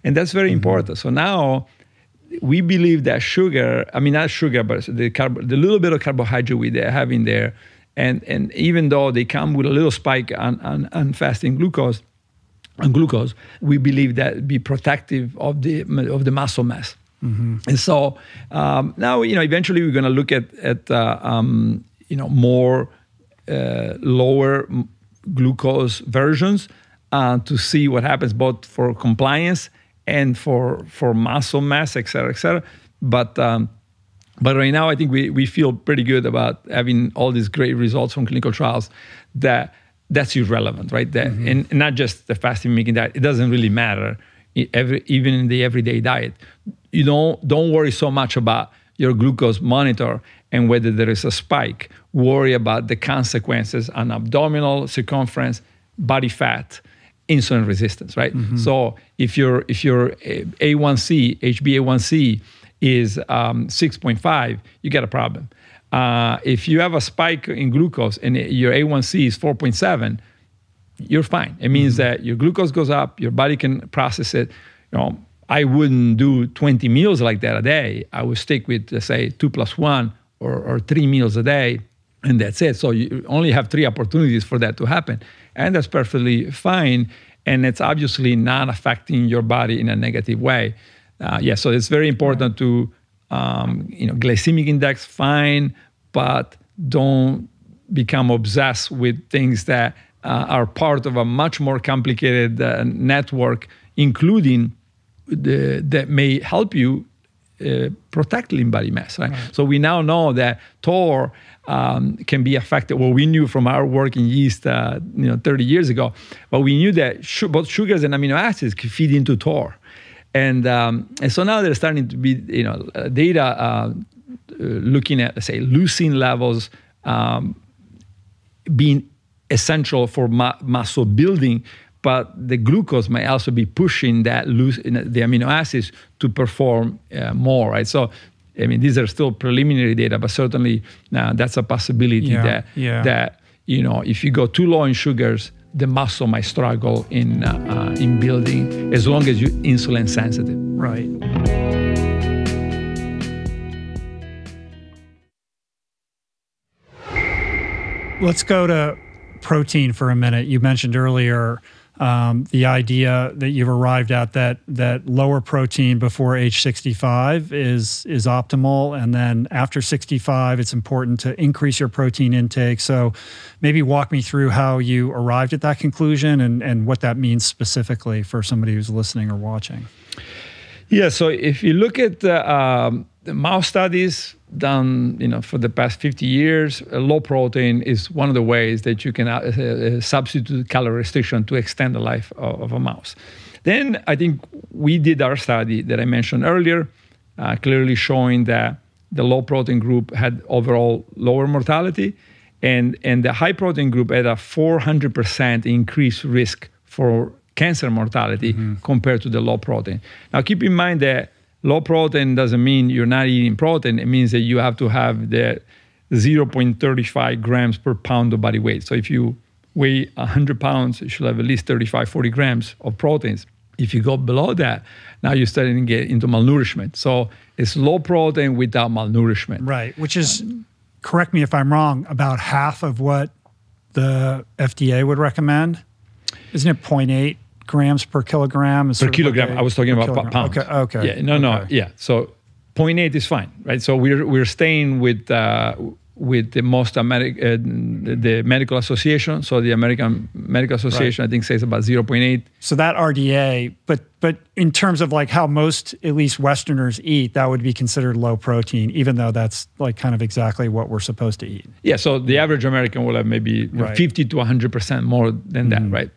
and that's very mm-hmm. important. So now we believe that sugar, I mean, not sugar, but the, carb, the little bit of carbohydrate we have in there, and, and even though they come with a little spike on, on, on fasting glucose, on glucose, we believe that be protective of the, of the muscle mass. Mm-hmm. And so um, now, you know, eventually we're going to look at, at uh, um, you know, more uh, lower glucose versions uh, to see what happens both for compliance and for for muscle mass, et cetera, et cetera. But um, but right now, I think we we feel pretty good about having all these great results from clinical trials. That that's irrelevant, right? That mm-hmm. and, not just the fasting mimicking diet. It doesn't really matter. Every, even in the everyday diet, you don't don't worry so much about your glucose monitor and whether there is a spike. Worry about the consequences on abdominal circumference, body fat, insulin resistance, right? Mm-hmm. So if your if your A1C, HbA1c is um, 6.5, you get a problem. Uh, if you have a spike in glucose and your A1C is 4.7, you're fine. It means mm-hmm. that your glucose goes up, your body can process it. You know, I wouldn't do 20 meals like that a day. I would stick with, let's say, two plus one or, or three meals a day, and that's it. So you only have three opportunities for that to happen and that's perfectly fine. And it's obviously not affecting your body in a negative way. Uh, yeah, so it's very important to, um, you know, glycemic index, fine, but don't become obsessed with things that uh, are part of a much more complicated uh, network, including the, that may help you uh, protect lean body mass. Right? right? So we now know that TOR um, can be affected. Well, we knew from our work in yeast, uh, you know, 30 years ago, but we knew that sh- both sugars and amino acids could feed into TOR, and um, and so now there's starting to be you know uh, data uh, looking at say leucine levels um, being essential for ma- muscle building but the glucose might also be pushing that loose, the amino acids to perform uh, more, right? So, I mean, these are still preliminary data, but certainly uh, that's a possibility yeah, that yeah. that you know if you go too low in sugars, the muscle might struggle in uh, uh in building as long as you're insulin sensitive. Right. Let's go to protein for a minute. You mentioned earlier um, the idea that you've arrived at that that lower protein before age 65 is is optimal, and then after 65, it's important to increase your protein intake. So, maybe walk me through how you arrived at that conclusion and and what that means specifically for somebody who's listening or watching. Yeah. So if you look at the, um, the mouse studies done you know for the past 50 years uh, low protein is one of the ways that you can uh, uh, substitute calorie restriction to extend the life of, of, a mouse then i think we did our study that i mentioned earlier uh, clearly showing that the low protein group had overall lower mortality and, and the high protein group had a 400% increased risk for cancer mortality mm-hmm. compared to the low protein now keep in mind that Low protein doesn't mean you're not eating protein. It means that you have to have the 0.35 grams per pound of body weight. So if you weigh 100 pounds, you should have at least 35, 40 grams of proteins. If you go below that, now you're starting to get into malnourishment. So it's low protein without malnourishment. Right, which is, correct me if I'm wrong, about half of what the FDA would recommend. Isn't it 0.8 grams per kilogram? Per kilogram. Like a, I was talking about kilogram. pounds. Okay. Okay. Yeah. No. Okay. No. Yeah. So 0.8 is fine, right? So we're we're staying with uh, with the most Ameri- uh, the medical association. So the American Medical Association, I think, says about 0.8. So that RDA, but but in terms of like how most at least Westerners eat, that would be considered low protein, even though that's like kind of exactly what we're supposed to eat. Yeah. So the average American will have maybe Right. 50 to 100 percent more than that, right?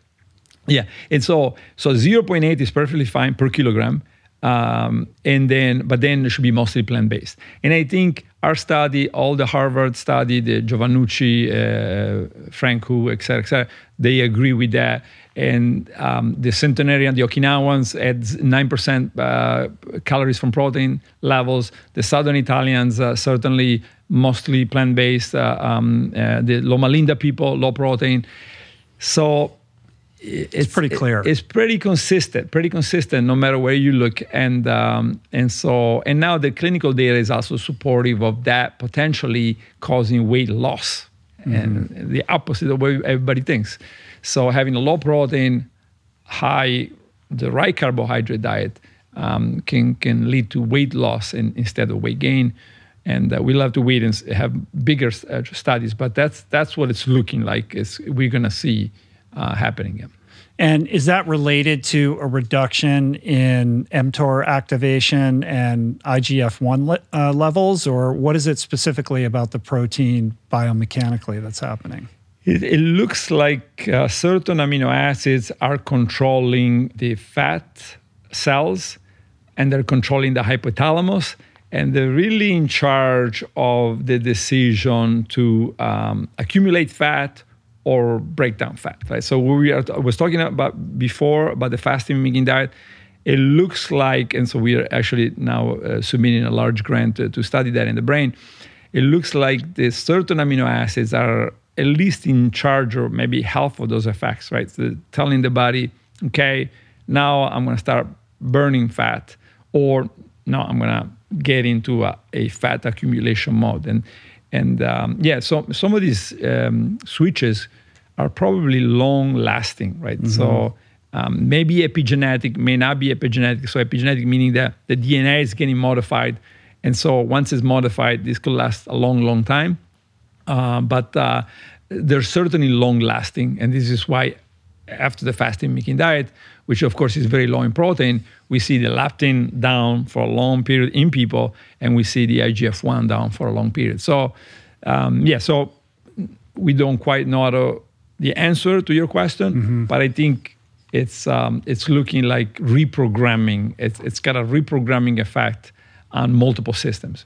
Yeah. And so so 0.8 is perfectly fine per kilogram. Um, and then, but then it should be mostly plant based. And I think our study, all the Harvard study, the Giovannucci, uh, Frank Hu, et cetera, et cetera, they agree with that. And um, the centenarian, the Okinawans had 9% uh, calories from protein levels. The Southern Italians, uh, certainly mostly plant based. Uh, um, uh, the Loma Linda people, low protein. So it's, pretty clear. It's pretty consistent, pretty consistent, no matter where you look. And um, and so and now the clinical data is also supportive of that potentially causing weight loss, and the opposite of what everybody thinks. So having a low protein, high, the right carbohydrate diet um, can can lead to weight loss in, instead of weight gain. And uh, we'll have to wait and have bigger uh, studies, but that's that's what it's looking like. Is we're gonna see uh, happening. Yeah. And is that related to a reduction in mTOR activation and IGF 1 le- uh, levels, or what is it specifically about the protein biomechanically that's happening? It, it looks like uh, certain amino acids are controlling the fat cells and they're controlling the hypothalamus, and they're really in charge of the decision to um, accumulate fat or break down fat. Right. So we are, was talking about before about the fasting mimicking diet. It looks like, and so we are actually now uh, submitting a large grant to, to study that in the brain. It looks like the certain amino acids are at least in charge or maybe half of those effects, right? So telling the body, okay, now I'm going to start burning fat, or now I'm going to get into a, a fat accumulation mode. And and um, yeah, so some of these um, switches are probably long lasting, right? So um, maybe epigenetic, may not be epigenetic. So epigenetic meaning that the DNA is getting modified, and so once it's modified, this could last a long, long time. Uh, but uh, they're certainly long lasting, and this is why after the fasting mimicking diet, which of course is very low in protein, we see the leptin down for a long period in people, and we see the IGF one down for a long period. So, um, yeah, so we don't quite know how to, the answer to your question, but I think it's um, it's looking like reprogramming. It's it's got a reprogramming effect on multiple systems.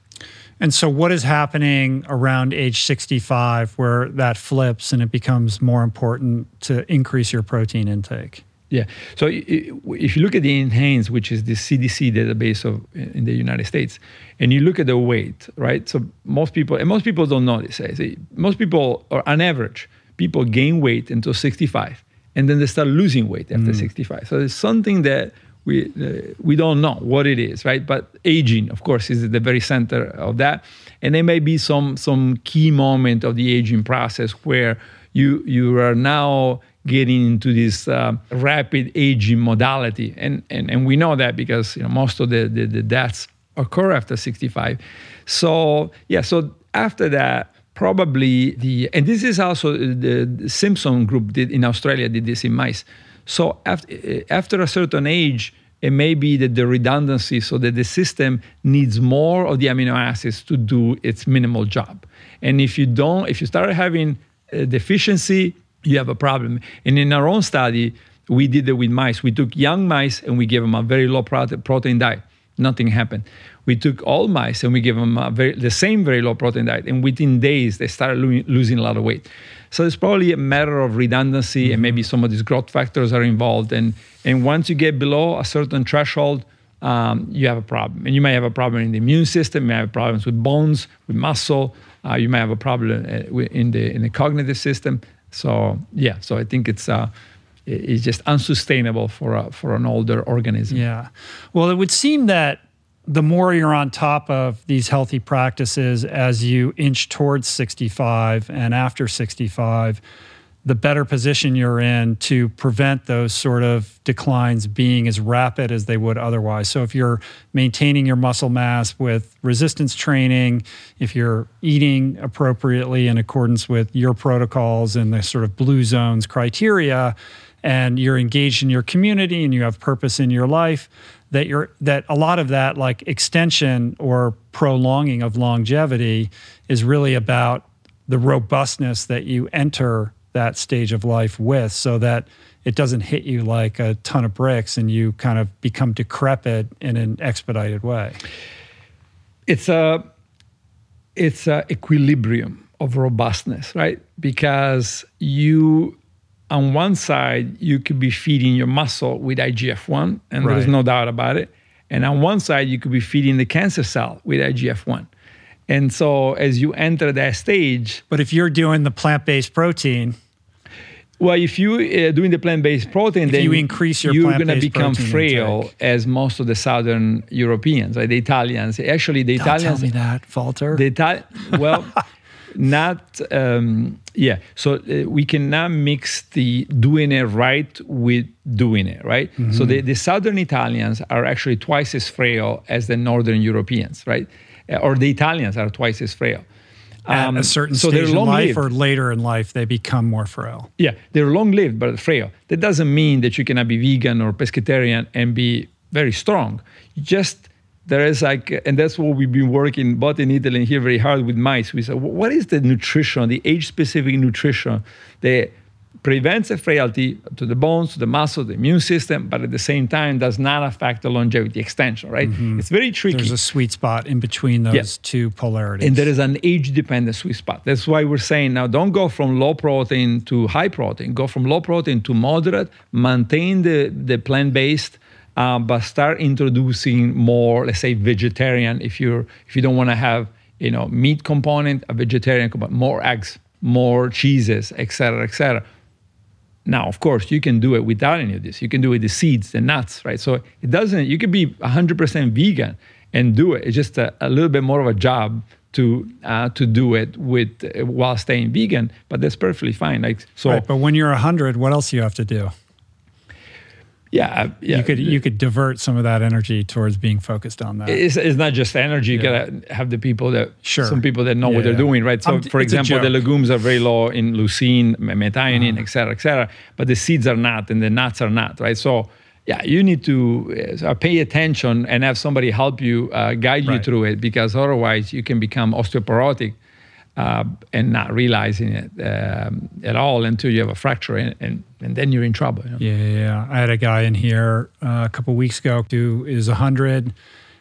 And so, what is happening around age 65 where that flips and it becomes more important to increase your protein intake? Yeah. So if you look at the NHANES, which is the CDC database of in the United States, and you look at the weight, right? So most people, and most people don't know this. Eh? I say most people, or on average, people gain weight until 65, and then they start losing weight after mm. 65. So there's something that we uh, we don't know what it is, right? But aging, of course, is at the very center of that, and there may be some some key moment of the aging process where you you are now getting into this uh, rapid aging modality, and, and and we know that because you know most of the, the the deaths occur after 65. So yeah, so after that, probably the and this is also the, the Simpson group did in Australia did this in mice. So after eh, after a certain age, it may be that the redundancy, so that the system needs more of the amino acids to do its minimal job. And if you don't, if you start having a deficiency, you have a problem. And in our own study, we did it with mice. We took young mice and we gave them a very low protein diet. Nothing happened. We took all mice and we gave them very, the same very low protein diet, and within days they started lo- losing a lot of weight. So it's probably a matter of redundancy, and maybe some of these growth factors are involved. And and once you get below a certain threshold, um, you have a problem. And you may have a problem in the immune system, you may have problems with bones, with muscle, uh, you may have a problem uh, in the in the cognitive system. So yeah, so I think it's uh, it's just unsustainable for a, for an older organism. Yeah. Well, it would seem that the more you're on top of these healthy practices as you inch towards 65 and after 65, the better position you're in to prevent those sort of declines being as rapid as they would otherwise. So, if you're maintaining your muscle mass with resistance training, if you're eating appropriately in accordance with your protocols and the sort of blue zones criteria, and you're engaged in your community and you have purpose in your life, that you're that a lot of that like extension or prolonging of longevity is really about the robustness that you enter that stage of life with so that it doesn't hit you like a ton of bricks and you kind of become decrepit in an expedited way. It's a it's a equilibrium of robustness right? Because you on one side you could be feeding your muscle with igf-1 and Right. there's no doubt about it and on one side you could be feeding the cancer cell with igf-1 and so as you enter that stage but if you're doing the plant-based protein Well, if you uh, doing the plant-based protein, If then you increase your you're going to become frail intake. as most of the southern Europeans, right? The Italians, actually, the don't tell me that Valter the Itali- well, not um, yeah. So uh, we cannot mix the doing it right with doing it right. Mm-hmm. So the, the southern Italians are actually twice as frail as the northern Europeans, right? Uh, or the Italians are twice as frail. at Um, a certain so stage in life long-lived. or later in life they become more frail Yeah, they're long lived but frail. That doesn't mean that you cannot be vegan or pescatarian and be very strong. Just there is like, and that's what we've been working both in Italy and here very hard with mice. We said, what is the nutrition, the age-specific nutrition that prevents a frailty to the bones, to the muscle, the immune system, but at the same time does not affect the longevity extension, right? Mm-hmm. It's very tricky. there's a sweet spot in between those two polarities And there is an age dependent sweet spot. That's why we're saying now don't go from low protein to high protein. Go from low protein to moderate, maintain the, the plant uh, but start introducing more, let's say, vegetarian. If you're if you don't want to have you know meat component, a vegetarian component, more eggs, more cheeses, etc., cetera, et cetera. Now, of course, you can do it without any of this. You can do it with the seeds, the nuts, right? So it doesn't, you can be 100% vegan and do it. It's just a, a little bit more of a job to uh, to do it with uh, while staying vegan, but that's perfectly fine. Like so, right but when you're 100 what else do you have to do yeah, yeah. you could you could divert some of that energy towards being focused on that it's, it's not just energy. You Yeah. gotta have the people that Sure. some people that know what they're doing, right? So, for example, the legumes are very low in leucine, methionine, Uh-huh. et cetera, et cetera, but the seeds are not, and the nuts are not, right? So, yeah, you need to uh, pay attention and have somebody help you uh, guide you through it, because otherwise you can become osteoporotic. Uh, and not realizing it um, at all until you have a fracture, and, and, and then you're in trouble. you know? Yeah, yeah. I had a guy in here uh, a couple weeks ago who is 100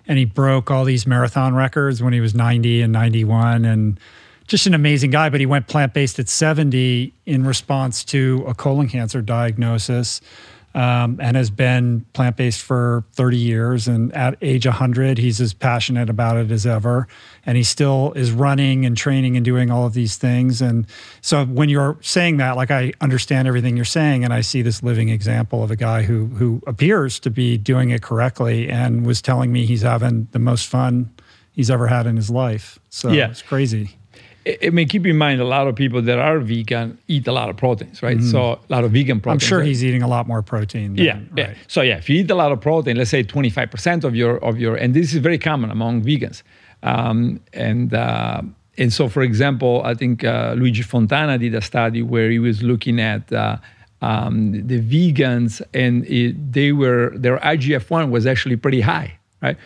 and he broke all these marathon records when he was 90 and 91 and just an amazing guy, but he went plant based at 70 in response to a colon cancer diagnosis. Um, and has been plant based for 30 years. And at age 100, he's as passionate about it as ever. And he still is running and training and doing all of these things. And so when you're saying that, like I understand everything you're saying, and I see this living example of a guy who who appears to be doing it correctly and was telling me he's having the most fun he's ever had in his life. So Yeah. it's crazy. I mean, keep in mind a lot of people that are vegan eat a lot of proteins, right? So a lot of vegan protein. I'm sure right? he's eating a lot more protein. Than, yeah, yeah. So yeah, if you eat a lot of protein, let's say 25% of your of your, and this is very common among vegans, um, and uh, and so for example, I think uh, Luigi Fontana did a study where he was looking at. Uh, um, the vegans and it, they were their IGF-1 was actually pretty high, right?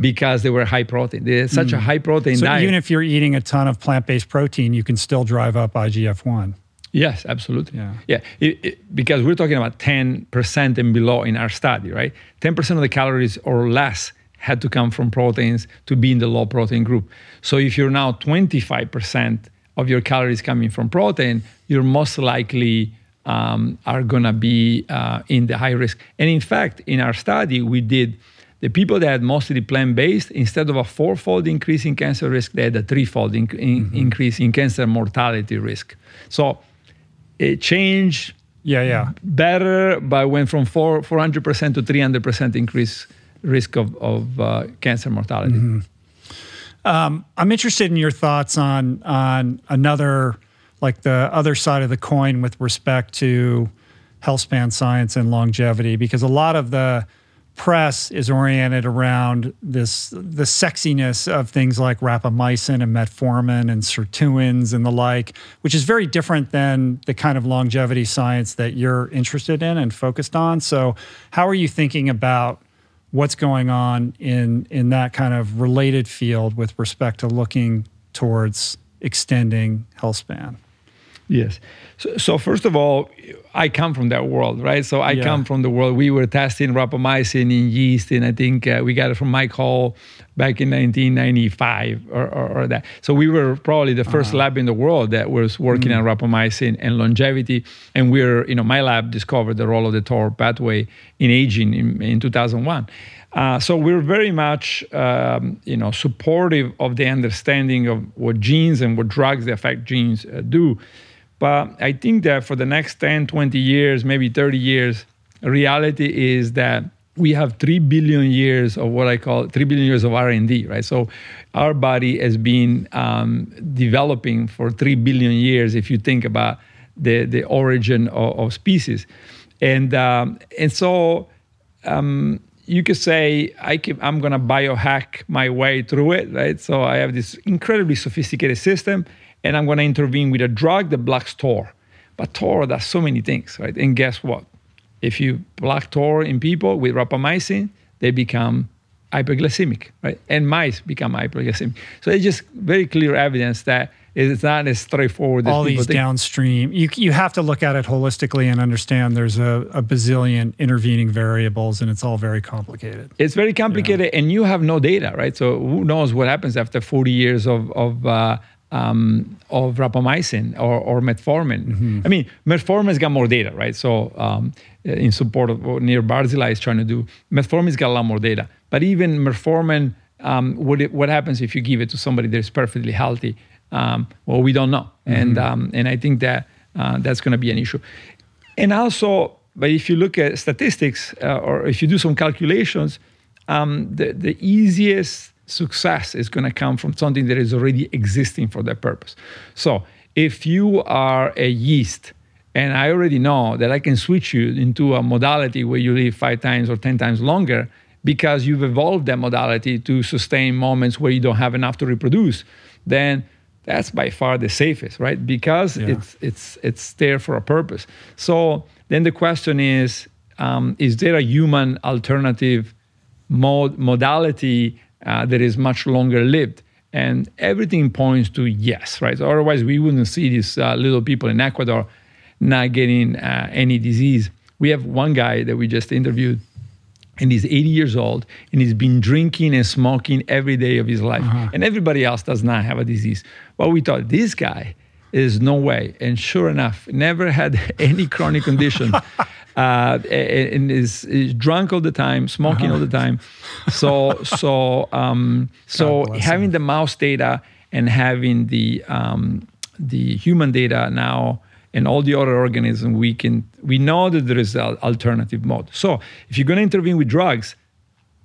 Because they were high protein. They're such a high protein Hmm. So diet. even if you're eating a ton of plant-based protein, you can still drive up IGF-1. Yes, absolutely. Yeah. yeah. It- it- because we're talking about 10% and below in our study, right? 10% of the calories or less had to come from proteins to be in the low protein group. So if you're now 25% of your calories coming from protein, you're most likely um, are going to be uh, in the high risk. And in fact, in our study, we did the people that had mostly plant-based, instead of a fourfold increase in cancer risk, they had a threefold in, in, increase in cancer mortality risk. So it changed Yeah, yeah. better, but went from four, 400% to 300% increase risk of, of uh, cancer mortality. Mm-hmm. I'm interested in your thoughts on on another like the other side of the coin with respect to health span science and longevity because a lot of the press is oriented around this the sexiness of things like rapamycin and metformin and sirtuins and the like, which is very different than the kind of longevity science that you're interested in and focused on. So, how are you thinking about what's going on in in that kind of related field with respect to looking towards extending health span? Yes. So, so, first of all, I come from that world, right? So I Yeah. come from the world. We were testing rapamycin in yeast, and I think uh, we got it from Mike Hall back in 1995 or, or, or that. So we were probably the 1st lab in the world that was working on rapamycin and longevity. And we're, you know, my lab discovered the role of the TOR pathway in aging in, in 2001. Uh, so we're very much, um, you know, supportive of the understanding of what genes and what drugs that affect genes uh, do. But I think that for the next 10, 20 years, maybe 30 years, reality is that we have 3 billion years of what I call 3 billion years of R&D, right? So our body has been um, developing for 3 billion years if you think about the, the origin of, of species. And, um, and so um, you could say I I'm going to biohack my way through it, right? So I have this incredibly sophisticated system, and I'm going to intervene with a drug that blocks TOR. But TOR does so many things, right? And guess what? If you block TOR in people with rapamycin, they become hyperglycemic, right? And mice become hyperglycemic. So it's just very clear evidence that it's not as straightforward as all these think. downstream you, you have to look at it holistically and understand there's a, a bazillion intervening variables and it's all very complicated It's very complicated, and you have no data, right? So who knows what happens after 40 years of of uh, um, of rapamycin or, or metformin? I mean, metformin's got more data, right? So um, in support of what Neil Barzilai is trying to do, metformin's got a lot more data. But even metformin, um, what it, what happens if you give it to somebody that is perfectly healthy? Um, well, we don't know, and um, and I think that uh, that's going to be an issue. And also, but if you look at statistics uh, or if you do some calculations, um, the, the easiest success is going to come from something that is already existing for that purpose. So if you are a yeast, and I already know that I can switch you into a modality where you live five times or 10 times longer because you've evolved that modality to sustain moments where you don't have enough to reproduce, then that's by far the safest, right? Because Yeah. it's it's it's there for a purpose. So then the question is, um, is there a human alternative mod- modality uh, that is much longer lived? And everything points to yes, right? So otherwise, we wouldn't see these uh, little people in Ecuador not getting uh, any disease. We have one guy that we just interviewed and he's 80 years old and he's been drinking and smoking every day of his life and everybody else does not have a disease well we thought this guy is no way and sure enough never had any chronic condition uh, and is, is drunk all the time smoking all the time. So so um, so having the mouse data and having the um, the human data now and all the other organisms we can we know that there is an alternative mode. So if you're going to intervene with drugs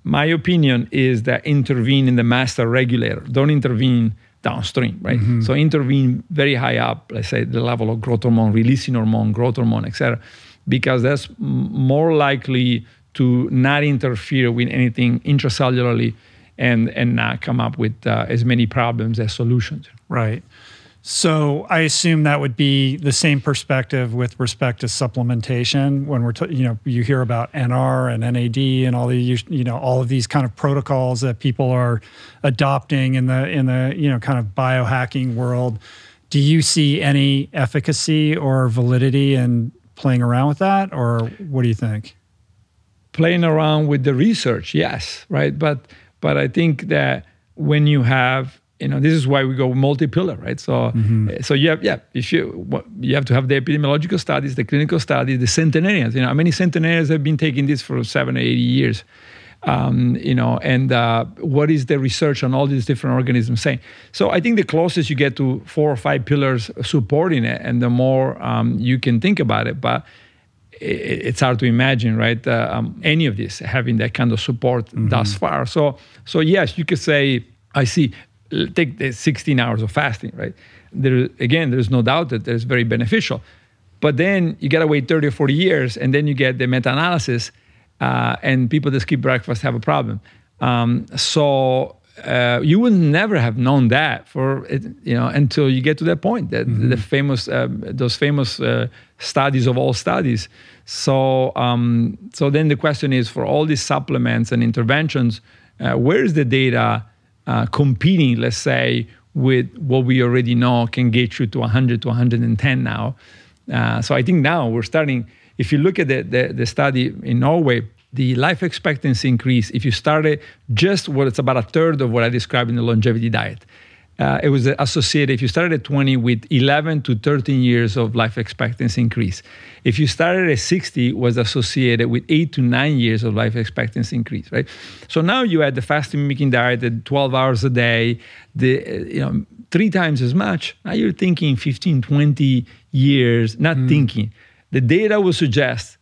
my opinion is that intervene in the master regulator. Don't intervene downstream right? So intervene very high up let's say the level of growth hormone releasing hormone growth hormone etc because that's more likely to not interfere with anything intracellularly and and not come up with uh, as many problems as solutions Right. So I assume that would be the same perspective with respect to supplementation when we're, t- you know, you hear about NR and NAD and all the, you know, all of these kind of protocols that people are adopting in the, in the, you know, kind of biohacking world. Do you see any efficacy or validity in playing around with that? Or what do you think? playing around with the research, yes, right. But but I think that when you have you know this is why we go multi-pillar, right? So mm-hmm. eh, so you have yeah if you you have to have the epidemiological studies, the clinical studies, the centenarians. You know how many centenarians have been taking this for seven or eighty years. Um, you know, and uh, what is the research on all these different organisms saying? So I think the closest you get to four or five pillars supporting it, and the more um, you can think about it. But it's hard to imagine, right? Uh, um, any of this having that kind of support thus far. So, so yes, you could say, I see. Take the 16 hours of fasting, right? there again, there's no doubt that it's very beneficial. But then you gotta wait 30 or 40 years, and then you get the meta-analysis, uh, and people that skip breakfast have a problem. Um, so uh, you would never have known that for you know until you get to that point that mm-hmm. the famous uh, those famous uh, studies of all studies so um, so then the question is for all these supplements and interventions uh, where is the data uh, competing let's say with what we already know can get you to 100 to 110 now uh, so i think now we're starting if you look at the, the, the study in norway the life expectancy increase if you started just what it's about a third of what I described in the longevity diet. Uh, it was associated, if you started at 20, with 11 to 13 years of life expectancy increase. If you started at 60, was associated with eight to nine years of life expectancy increase, right? So now you had the fasting mimicking diet at 12 hours a day, the, uh, you know, three times as much. Now you're thinking 15, 20 years, not mm. thinking. The data will suggest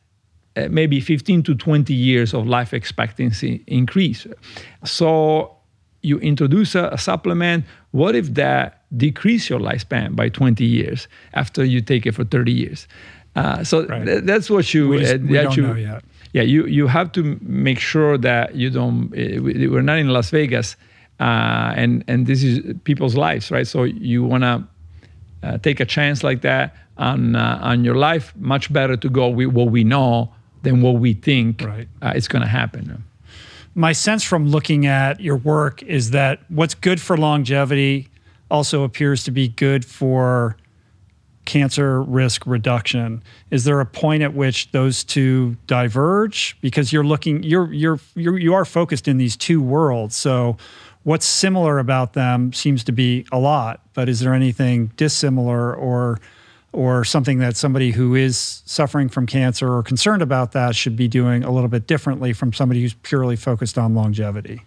uh, maybe 15 to 20 years of life expectancy increase. So you introduce a, a, supplement. What if that decrease your lifespan by 20 years after you take it for 30 years? Uh, so right. th- that's what you. Just, uh, don't you. Yeah, you you have to make sure that you don't. Uh, we're not in Las Vegas, uh, and and this is people's lives, right? So you want to uh, take a chance like that on on your life. Much better to go with what we know than what we think right. uh, is going to happen. My sense from looking at your work is that what's good for longevity also appears to be good for cancer risk reduction. Is there a point at which those two diverge? Because you're looking, you're you're, you're you are focused in these two worlds. So, what's similar about them seems to be a lot. But is there anything dissimilar or or something that somebody who is suffering from cancer or concerned about that should be doing a little bit differently from somebody who's purely focused on longevity?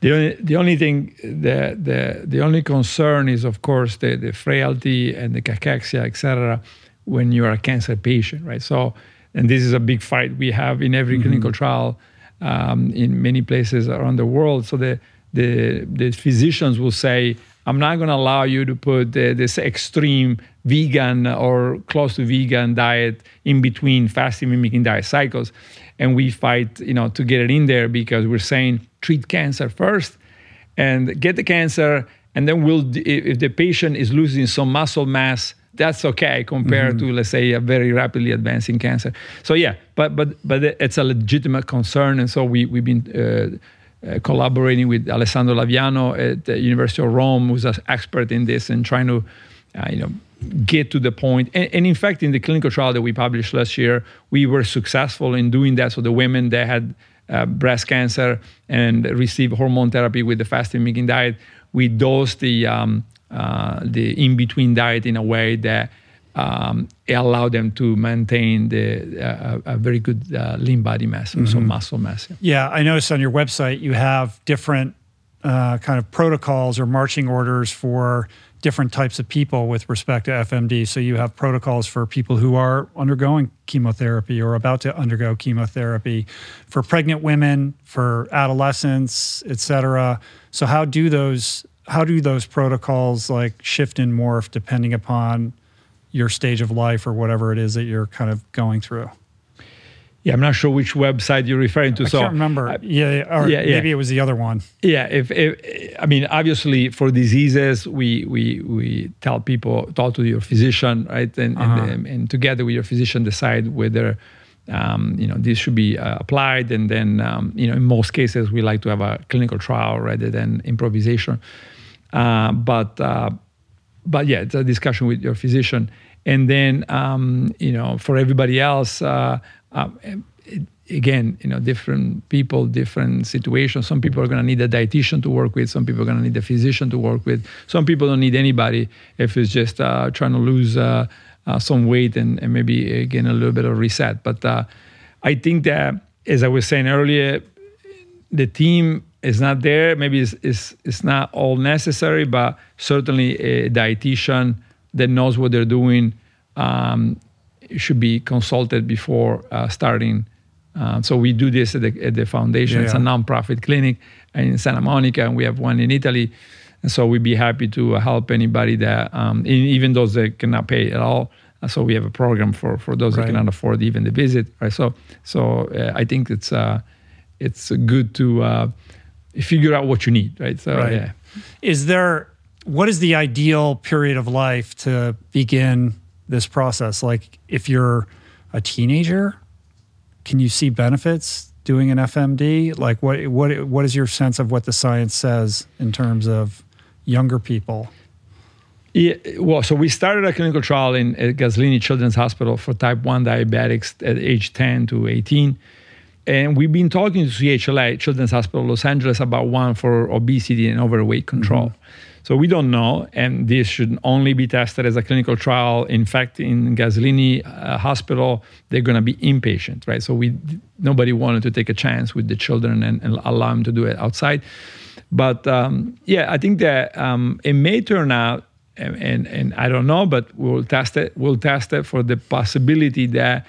The only, the only thing, the, the, the only concern is, of course, the, the frailty and the cachexia, et cetera, when you're a cancer patient, right? So, and this is a big fight we have in every mm-hmm. clinical trial um, in many places around the world. So the, the, the physicians will say, I'm not going to allow you to put uh, this extreme vegan or close to vegan diet in between fasting mimicking diet cycles. And we fight, you know, to get it in there because we're saying treat cancer first and get the cancer. And then we'll, if the patient is losing some muscle mass, that's okay compared mm-hmm. to let's say a very rapidly advancing cancer. So yeah, but but but it's a legitimate concern, and so we we've been uh, uh, collaborating with Alessandro Laviano at the University of Rome, who's an expert in this, and trying to, uh, you know, get to the point. And, and, in fact, in the clinical trial that we published last year, we were successful in doing that. So the women that had uh, breast cancer and received hormone therapy with the fasting mimicking diet, we dosed the um, uh, the in between diet in a way that um, it allowed them to maintain the, uh, a very good uh, lean body mass, mm-hmm. so muscle mass. Yeah. yeah. I noticed on your website you have different uh, kind of protocols or marching orders for different types of people with respect to FMD. So you have protocols for people who are undergoing chemotherapy or about to undergo chemotherapy, for pregnant women, for adolescents, et cetera. So how do those how do those protocols like shift and morph depending upon your stage of life or whatever it is that you're kind of going through. Yeah, I'm not sure which website you're referring to. I so can't remember. Uh, yeah, or yeah, yeah. maybe it was the other one. Yeah, if, if, I mean, obviously for diseases, we we we tell people talk to your physician, right, and uh-huh. and, and, together with your physician decide whether. Um, you know, this should be uh, applied, and then um, you know, in most cases, we like to have a clinical trial rather than improvisation. Uh, but uh, but yeah, it's a discussion with your physician. And then, um, you know, for everybody else, uh, uh, it, again, you know, different people, different situations. Some people are going to need a dietitian to work with. Some people are going to need a physician to work with. Some people don't need anybody if it's just uh, trying to lose uh, uh, some weight and, and, maybe again a little bit of reset. But I think that, as I was saying earlier, the team is not there. Maybe it's, it's, it's not all necessary, but certainly a dietitian that knows what they're doing um, should be consulted before uh, starting. Uh, so we do this at the, at the foundation. Yeah. It's a nonprofit clinic in Santa Monica, and we have one in Italy. And so we'd be happy to help anybody that, um, even those that cannot pay at all. So we have a program for, for those Right. that cannot afford even the visit. Right. So so uh, I think it's uh, it's good to uh, figure out what you need. Right. So Right. yeah. Is there what is the ideal period of life to begin this process? Like if you're a teenager, can you see benefits doing an FMD? Like what what what is your sense of what the science says in terms of younger people? Yeah, well, so we started a clinical trial in at Gaslini Children's Hospital for type 1 diabetics at age 10 to 18. And we've been talking to CHLA, Children's Hospital Los Angeles, about one for obesity and overweight control. So we don't know, and this should only be tested as a clinical trial. In fact, in Gaslini uh, Hospital, they're going to be inpatient, right? So we nobody wanted to take a chance with the children and, and allow them to do it outside. But um, yeah, I think that um, it may turn out, and, and and I don't know, but we'll test it. We'll test it for the possibility that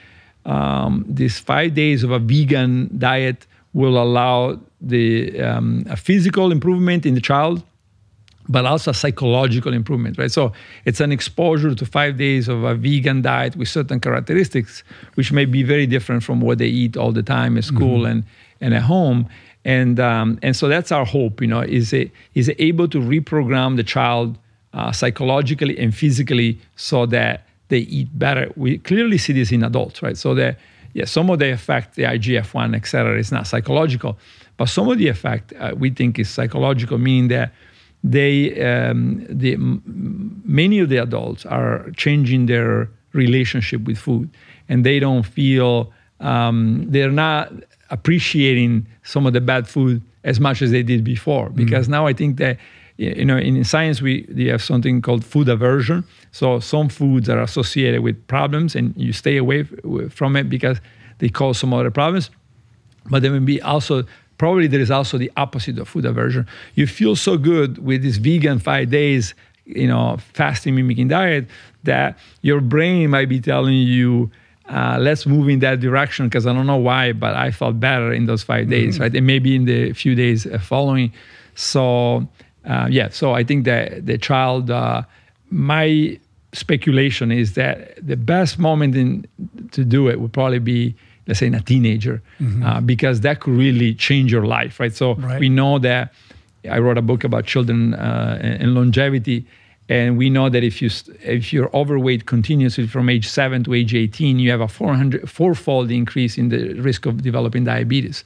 um, these five days of a vegan diet will allow the um, a physical improvement in the child, but also a psychological improvement, right? So it's an exposure to five days of a vegan diet with certain characteristics, which may be very different from what they eat all the time at school and, and at home. And um, and so that's our hope, you know, is it is it able to reprogram the child uh, psychologically and physically so that they eat better. We clearly see this in adults, right? So that yeah, some of the effect, the IGF one, et cetera, is not psychological, but some of the effect uh, we think is psychological, meaning that they um, the many of the adults are changing their relationship with food, and they don't feel um, they're not appreciating some of the bad food as much as they did before. Because now I think that you know in science we, we have something called food aversion. So some foods are associated with problems, and you stay away from it because they cause some other problems. But there may be also probably there is also the opposite of food aversion. You feel so good with this vegan five days, you know, fasting mimicking diet that your brain might be telling you, uh, let's move in that direction because I don't know why, but I felt better in those five days, right? And maybe in the few days uh, following. So uh, yeah, so I think that the child, uh, my speculation is that the best moment in, to do it would probably be let's say in a teenager uh, because that could really change your life right? So Right. we know that i wrote a book about children uh, and and longevity and we know that if you if you're overweight continuously from age 7 to age 18 you have a 400 fourfold increase in the risk of developing diabetes.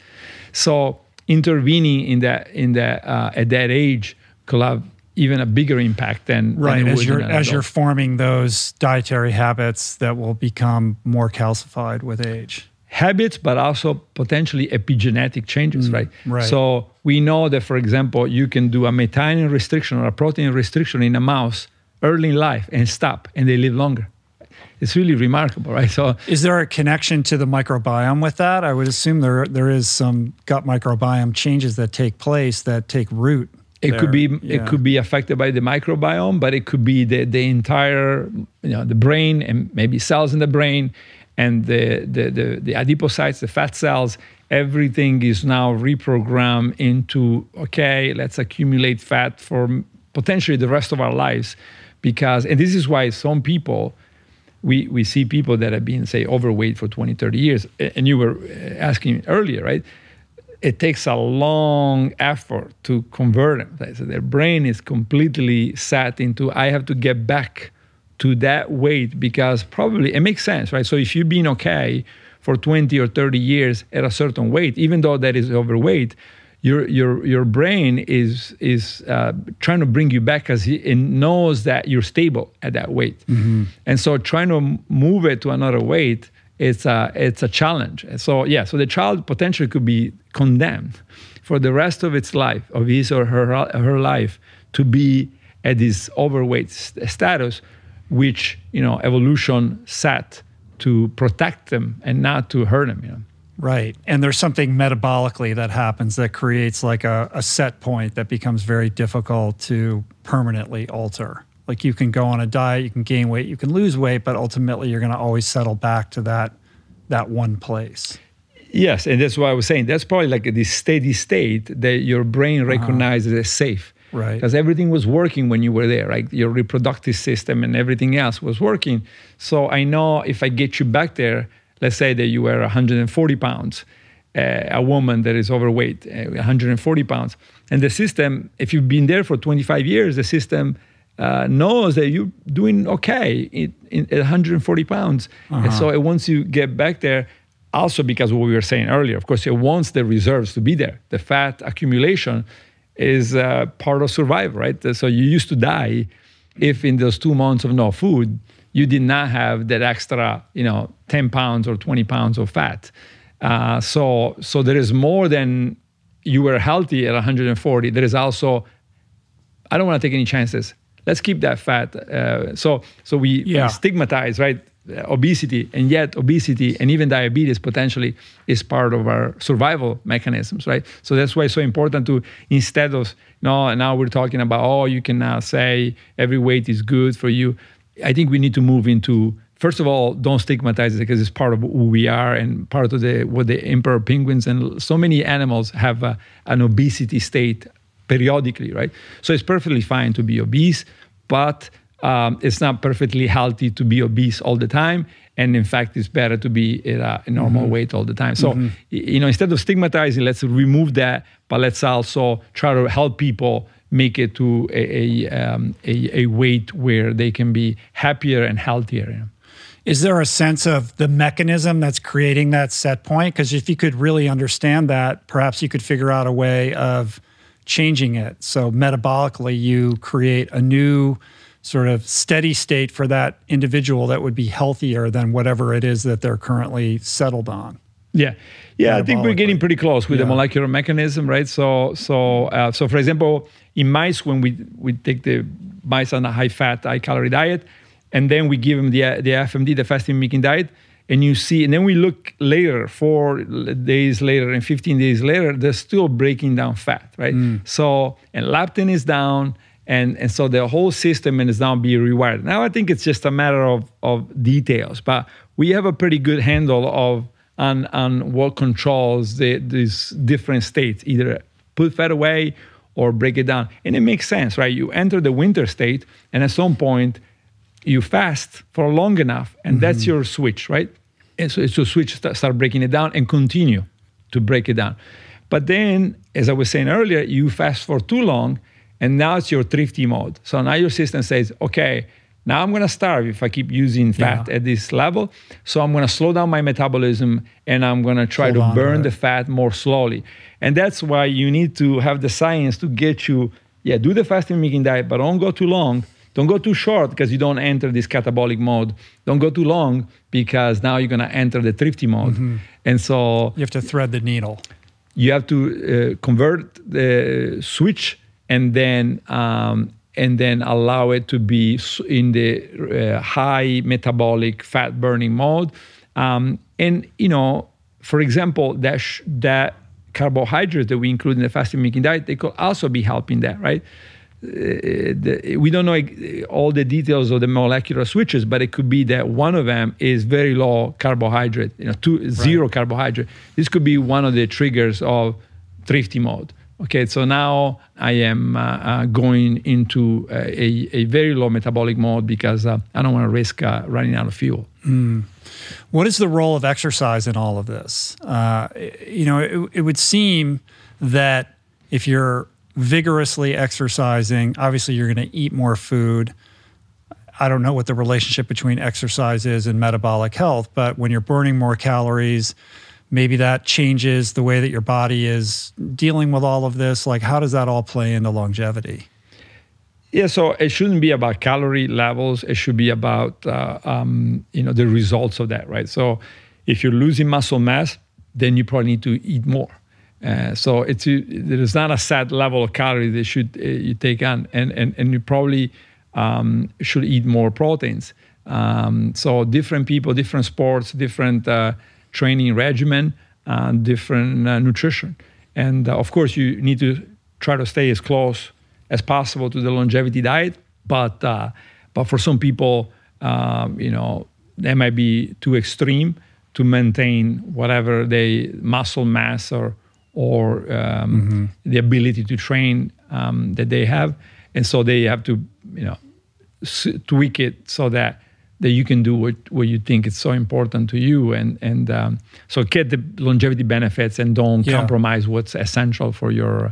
So intervening in that in that uh, at that age could have even a bigger impact than than Right, it as you're as you're forming those dietary habits that will become more calcified with age. habits, but also potentially epigenetic changes, mm, right? right. So we know that, for example, you can do a methionine restriction or a protein restriction in a mouse early in life and stop, and they live longer. It's really remarkable, right? So Is there a connection to the microbiome with that? I would assume there there is some gut microbiome changes that take place that take root. It could be there. it could be affected by the microbiome, but it could be the the entire you know the brain and maybe cells in the brain and the the the, the adipocytes, the fat cells. Everything is now reprogrammed into okay, let's accumulate fat for potentially the rest of our lives, because and this is why some people. We, we see people that have been say overweight for 20 30 years and you were uh, asking earlier right it takes a long effort to convert them. So their brain is completely set into I have to get back to that weight because probably it makes sense, right? So if you've been okay for 20 or 30 years at a certain weight, even though that is overweight, your your your brain is is uh, trying to bring you back because it knows that you're stable at that weight, and so trying to move it to another weight it's a it's a challenge. So yeah, so the child potentially could be condemned for the rest of its life, of his or her her life, to be at this overweight st- status, which you know evolution set to protect them and not to hurt them. You know. Right. And there's something metabolically that happens that creates like a, a set point that becomes very difficult to permanently alter. Like you can go on a diet, you can gain weight, you can lose weight, but ultimately you're going to always settle back to that that one place. Yes, and that's why I was saying that's probably like this steady state that your brain recognizes as safe. Right. Because everything was working when you were there, right? Your reproductive system and everything else was working. So I know if I get you back there, let's say that you were 140 pounds, uh, a woman that is overweight, uh, 140 pounds, and the system, if you've been there for 25 years, the system uh, knows that you're doing okay in, in, at 140 pounds. And so it wants you get back there, also because what we were saying earlier, of course, it wants the reserves to be there. The fat accumulation is uh, part of survival, right? So you used to die if in those two months of no food, you did not have that extra, you know, 10 pounds or 20 pounds of fat. Uh, so, so there is more than you were healthy at 140. There is also, I don't want to take any chances. Let's keep that fat. Uh, so, so we, Yeah. we stigmatize, right? uh, Obesity, and yet obesity and even diabetes potentially is part of our survival mechanisms, right? So that's why it's so important to instead of no, now we're talking about oh, you can now say every weight is good for you. I think we need to move into first of all, don't stigmatize it because it's part of who we are and part of the what the emperor penguins and so many animals have a, an obesity state periodically, right? So it's perfectly fine to be obese, but um, it's not perfectly healthy to be obese all the time. And in fact, it's better to be at a, normal weight all the time. So, y- you know, instead of stigmatizing, let's remove that, but let's also try to help people make it to a, a, um, a, a weight where they can be happier and healthier. you know. Is there a sense of the mechanism that's creating that set point? Because if you could really understand that, perhaps you could figure out a way of changing it. So metabolically, you create a new sort of steady state for that individual that would be healthier than whatever it is that they're currently settled on. Yeah, yeah. I think we're getting pretty close with the molecular mechanism, right? So, so, uh, so for example, in mice, when we we take the mice on a high fat, high calorie diet, and then we give them the the FMD, the fasting mimicking diet, and you see, and then we look later, four days later and 15 days later, they're still breaking down fat, right? Mm. So, and leptin is down. And, and so the whole system and is now being rewired. Now I think it's just a matter of, of details, but we have a pretty good handle of on, on what controls the, these different states, either put fat away or break it down. And it makes sense, right? You enter the winter state, and at some point, you fast for long enough, and that's mm-hmm. your switch, right? And so it's a switch, st- start breaking it down and continue to break it down. But then, as I was saying earlier, you fast for too long, and now it's your thrifty mode. So now your system says, okay, now I'm gonna starve if I keep using fat Yeah. at this level. So I'm gonna slow down my metabolism and I'm try Hold to on to burn the fat more slowly. And that's why you need to have the science to get you, yeah, do the fasting mimicking diet, but don't go too long. Don't go too short because you don't enter this catabolic mode. Don't go too long because now you're gonna enter the thrifty mode. Mm-hmm. And so You have to thread the needle. you have to uh, convert the switch and then um, and then allow it to be in the uh, high metabolic fat burning mode um, and you know for example that sh- that carbohydrates that we include in the fasting mimicking diet they could also be helping that right the, we don't know all the details of the molecular switches, but it could be that one of them is very low carbohydrate, you know, two, zero carbohydrate. This could be one of the triggers of thrifty mode. Okay, so now I am uh, uh, going into uh, a, a very low metabolic mode because uh, I don't want to risk uh, running out of fuel. What is the role of exercise in all of this? Uh, you know, it, it would seem that if you're vigorously exercising, obviously you're going to eat more food. I don't know what the relationship between exercise is and metabolic health, but when you're burning more calories, maybe that changes the way that your body is dealing with all of this. Like, how does that all play into longevity? Yeah, so it shouldn't be about calorie levels. It should be about uh, um, you know the results of that, right? So if you're losing muscle mass, then you probably need to eat more. Uh, so it's there is not a set level of calories that should uh, you take on, and and and you probably um, should eat more proteins. Um, so different people, different sports, different uh, training regimen, uh, different uh, nutrition, and of course you need to try to stay as close as possible to the longevity diet. But but for some people, um, you know, that might be too extreme to maintain whatever they muscle mass or or um, the ability to train um, that they have, and so they have to you know s- tweak it so that that you can do what, what you think is so important to you and and um, so get the longevity benefits and don't Yeah. compromise what's essential for your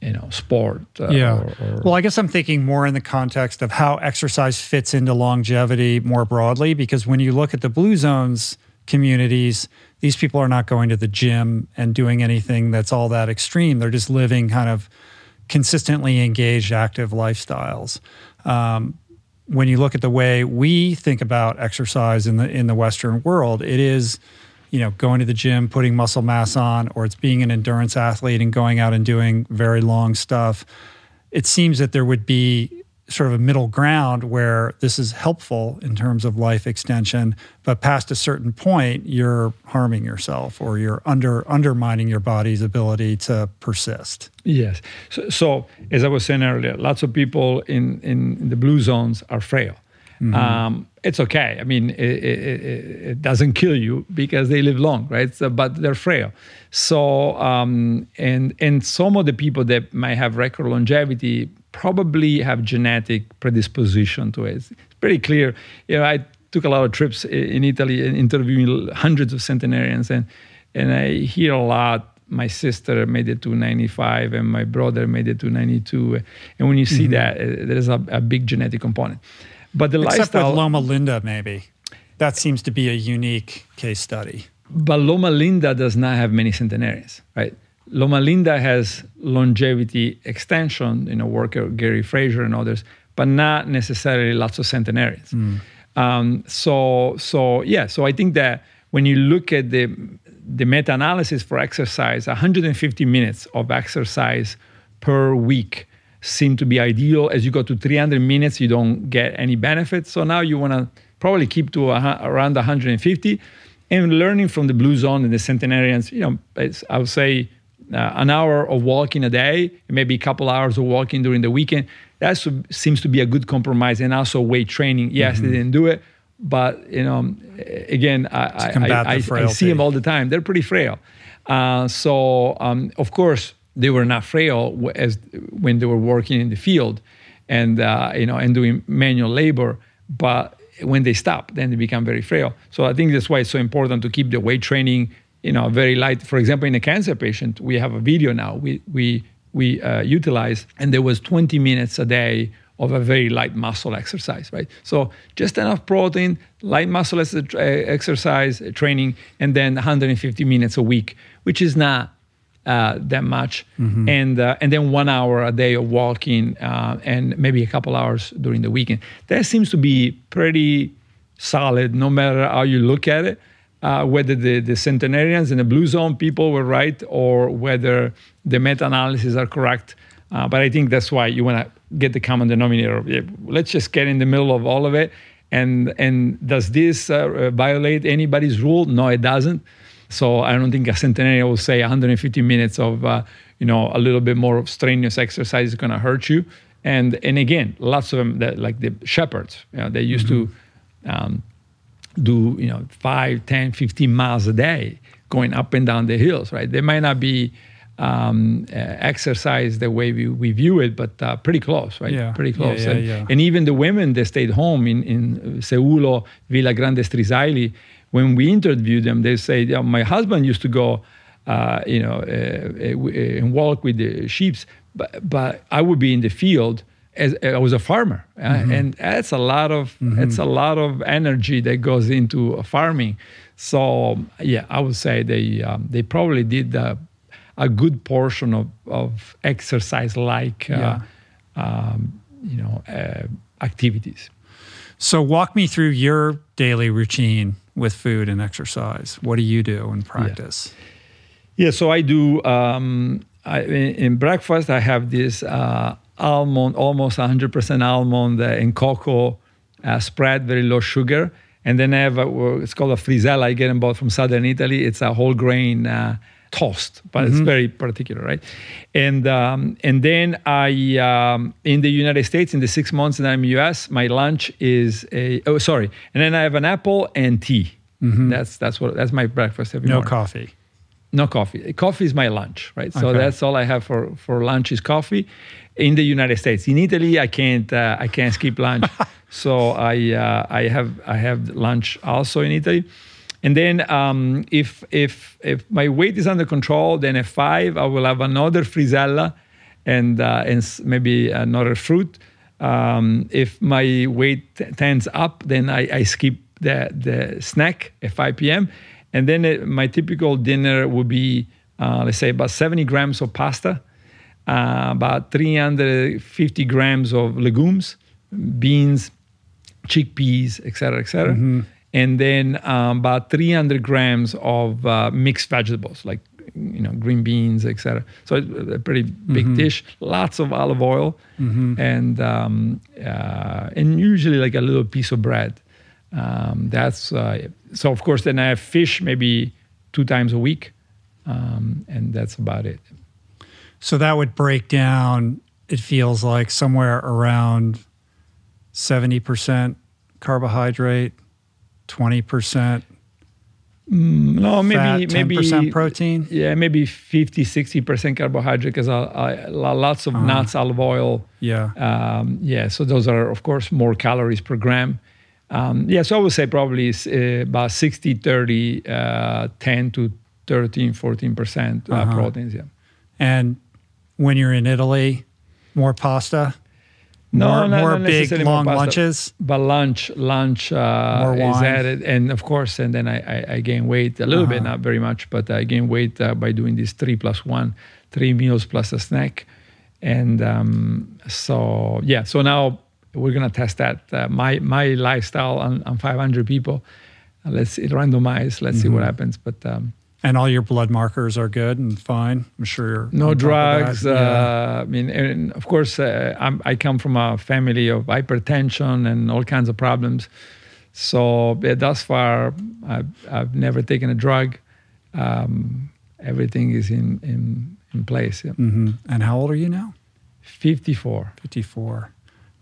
you know sport uh, Yeah. or- or- well, I guess I'm thinking more in the context of how exercise fits into longevity more broadly, because when you look at the blue zones communities, these people are not going to the gym and doing anything that's all that extreme. They're just living kind of consistently engaged, active lifestyles. Um, when you look at the way we think about exercise in the in the Western world, it is, you know, going to the gym, putting muscle mass on, or it's being an endurance athlete and going out and doing very long stuff. It seems that there would be sort of a middle ground where this is helpful in terms of life extension, but past a certain point, you're harming yourself or you're under undermining your body's ability to persist. Yes. So, so as I was saying earlier, lots of people in, in the blue zones are frail. Um, it's okay. I mean, it, it, it, it doesn't kill you because they live long, right? So, but they're frail. So, um, and and some of the people that might have record longevity probably have genetic predisposition to it. It's pretty clear. You know, I took a lot of trips in Italy and interviewing hundreds of centenarians, and and I hear a lot my sister made it to 95 and my brother made it to 92 and when you see that uh, there is a, a big genetic component but the Except lifestyle with Loma Linda, maybe. That seems to be a unique case study. but loma linda does not have many centenarians right loma linda has longevity extension you know worker gary fraser and others but not necessarily lots of centenarians. Um, so so yeah so i think that when you look at the the meta-analysis for exercise 150 minutes of exercise per week seem to be ideal. As you go to 300 minutes you don't get any benefits. So now you want to probably keep to a, around 150 and learning from the blue zone and the centenarians you know it's, i would say uh, an hour of walking a day maybe a couple hours of walking during the weekend that seems to be a good compromise and also weight training. Yes they didn't do it but you know again i, I, I, I see them all the time. They're pretty frail. Uh, so um, of course they were not frail as when they were working in the field and uh, you know and doing manual labor but when they stop then they become very frail. So i think that's why it's so important to keep the weight training you know very light. For example in a cancer patient we have a video now. We we we uh, utilize and there was 20 minutes a day of a very light muscle exercise right? So just enough protein light muscle uh, exercise uh, training and then 150 minutes a week which is not uh, that much, and uh, and then one hour a day of walking, uh, and maybe a couple hours during the weekend. That seems to be pretty solid, no matter how you look at it. Uh, whether the, the centenarians and the blue zone people were right, or whether the meta-analyses are correct. Uh, but I think that's why you want to get the common denominator. Let's just get in the middle of all of it. And and does this uh, violate anybody's rule? No, it doesn't. So I don't think a centenarian will say 150 minutes of uh, you know a little bit more strenuous exercise is going to hurt you. And and again, lots of them that like the shepherds, you know, they used to um, do you know 5, 10, 15 miles a day going up and down the hills. Right? They might not be um, uh, exercise the way we, we view it, but uh, pretty close, right? Yeah. Pretty close. yeah, and, yeah. and even the women that stayed home in, in Seulo, Villa Grande Strisaili, when we interviewed them, they say, yeah, my husband used to go, uh, you know, uh, uh, and walk with the sheep, but, but I would be in the field as I was a farmer, uh, and that's a lot of that's a lot of energy that goes into farming. So yeah, I would say they um, they probably did uh, a good portion of of exercise like uh, um, you know uh, activities. So, walk me through your daily routine with food and exercise. What do you do in practice? Yeah, so I do. Um, I, in, in breakfast, I have this uh, almond, almost 100% almond uh, and cocoa uh, spread, very low sugar. And then I have a, it's called a frisella. I get them both from southern Italy. It's a whole grain uh, toast, but it's very particular, right? And um, and then I um, in the United States, in the six months that I'm in US, my lunch is a oh sorry, and then I have an apple and tea. That's that's what that's my breakfast every No morning. No coffee. No coffee. Coffee is my lunch, right? So Okay. that's all I have for for lunch is coffee. In the United States, in Italy, I can't uh, I can't skip lunch. so I uh, I have I have lunch also in Italy. And then um, if if if my weight is under control, then at five I will have another frisella and uh, and maybe another fruit. Um, if my weight t- tends up, then I, I skip the the snack at 5 p.m. And then uh, my typical dinner would be uh, let's say about 70 grams of pasta, uh, about 350 grams of legumes, beans, chickpeas, et cetera, et cetera. And then um, about 300 grams of uh, mixed vegetables, like you know green beans, et cetera. So it's a pretty big dish. Lots of olive oil, and um, uh, and usually like a little piece of bread. Um, that's uh, so. Of course, then I have fish maybe two times a week, um, and that's about it. So that would break down, it feels like somewhere around 70% carbohydrate, 20% No, maybe fat, 10% maybe protein. Yeah, maybe 50, 60% carbohydrate because I, I, lots of nuts, olive oil. Yeah. Um, yeah, so those are, of course, more calories per gram. Um, yeah, so I would say probably uh, about 60, 30, uh, 10 to 13, 14% uh, Uh-huh. proteins. Yeah. And when you're in Italy, more pasta, No, more, no, more big more long pasta. lunches. But lunch, lunch uh, More is added, and of course, and then I, I, I gain weight a little bit, Uh-huh. not very much, but I gain weight uh, by doing this three plus one, three meals plus a snack, and um, so yeah. So now we're gonna test that uh, my my lifestyle on, on 500 people. Let's randomize. Let's see what Mm-hmm. happens. But um, And all your blood markers are good and fine. I'm sure you're no on top of that. drugs. Yeah. Uh, I mean, and of course, uh, I'm, I come from a family of hypertension and all kinds of problems. So yeah, thus far, I've, I've never taken a drug. Um, everything is in in, in place. Yeah. Mhm. And how old are you now? 54. 54.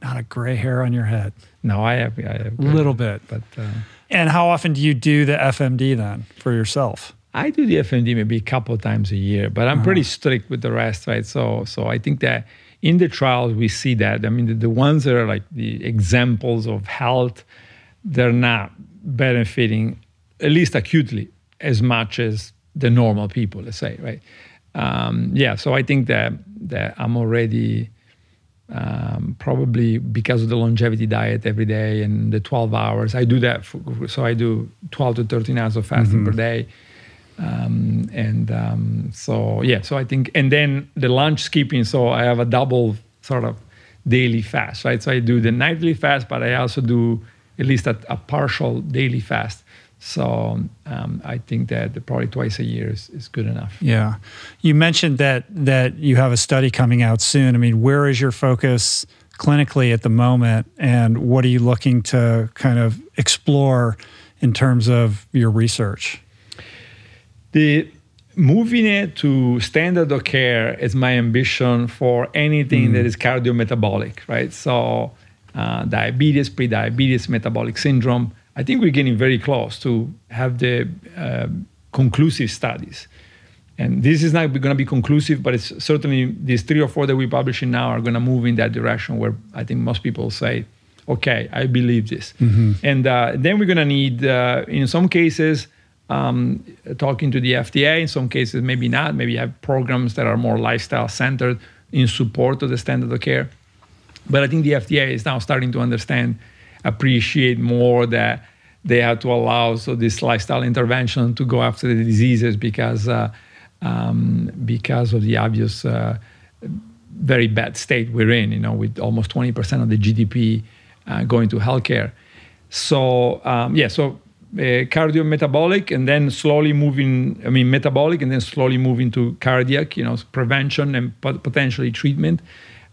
Not a gray hair on your head. No, I have. I have A little bit. but uh, And how often do you do the FMD then for yourself? I do the FMD maybe a couple of times a year, but I'm pretty strict with the rest, right? So, so I think that in the trials we see that. I mean, the, the ones that are like the examples of health, they're not benefiting, at least acutely, as much as the normal people. Let's say, right? Um, yeah. So I think that that I'm already um, probably because of the longevity diet every day and the 12 hours. I do that. For, so I do 12 to 13 hours of fasting per day. Um, and um, so, yeah, so I think, and then the lunch skipping. So I have a double sort of daily fast, right? So I do the nightly fast, but I also do at least a, a partial daily fast. So um, I think that probably twice a year is, is good enough. Yeah. You mentioned that that you have a study coming out soon. I mean, where is your focus clinically at the moment and what are you looking to kind of explore in terms of your research? The moving it to standard of care is my ambition for anything that is cardiometabolic, right? So, uh, diabetes, pre-diabetes, metabolic syndrome. I think we're getting very close to have the uh, conclusive studies. And this is not going to be conclusive, but it's certainly these three or four that we're publishing now are going to move in that direction where I think most people say, okay, I believe this. And uh, then we're going to need, uh, in some cases, um, talking to the FDA. In some cases, maybe not. Maybe you have programs that are more lifestyle centered in support of the standard of care. But I think the FDA is now starting to understand, appreciate more that they have to allow so this lifestyle intervention to go after the diseases because uh, um, because of the obvious uh, very bad state we're in. You know, with almost 20% of the GDP uh, going to healthcare. So um, yeah, so uh, cardiometabolic and then slowly moving i mean metabolic and then slowly moving to cardiac you know prevention and pot- potentially treatment.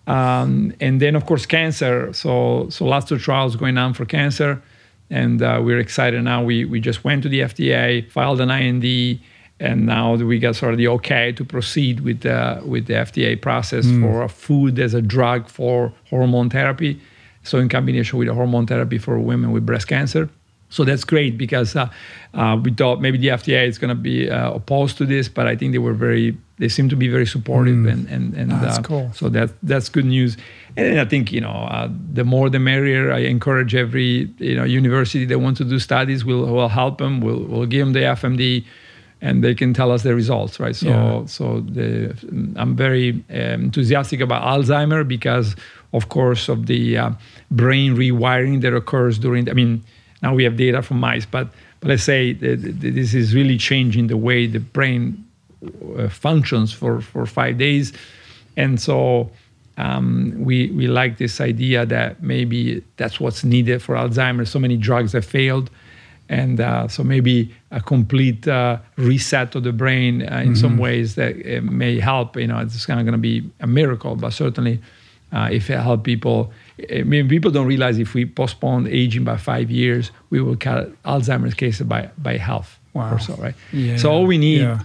Um, and then of course cancer. So so lots of trials going on for cancer. And uh, we're excited now. We we just went to the fda filed an ind and now we got sort of the okay to proceed with uh, with the fda process for a food as a drug for hormone therapy. So in combination with a hormone therapy for women with breast cancer So that's great because uh, uh, we thought maybe the FDA is going to be uh, opposed to this, but I think they were very, they seem to be very supportive, Mm. and and and That's uh, cool. So that that's good news. And I think you know uh, the more the merrier. I encourage every you know university that want to do studies, we'll will help them. We'll we'll give them the FMD, and they can tell us the results, right? So Yeah. so the I'm very um, enthusiastic about Alzheimer because of course of the uh, brain rewiring that occurs during. I mean now we have data from mice, but but let's say this is really changing the way the brain uh, functions for for five days, and so um, we we like this idea that maybe that's what's needed for Alzheimer's. So many drugs have failed, and uh, so maybe a complete uh, reset of the brain uh, in some ways that uh, may help. You know, it's kind of going to be a miracle, but certainly uh, if it help people. I mean, people don't realize if we postpone aging by five years, we will cut Alzheimer's cases by by half Wow. or so, right? Yeah, So all we need yeah.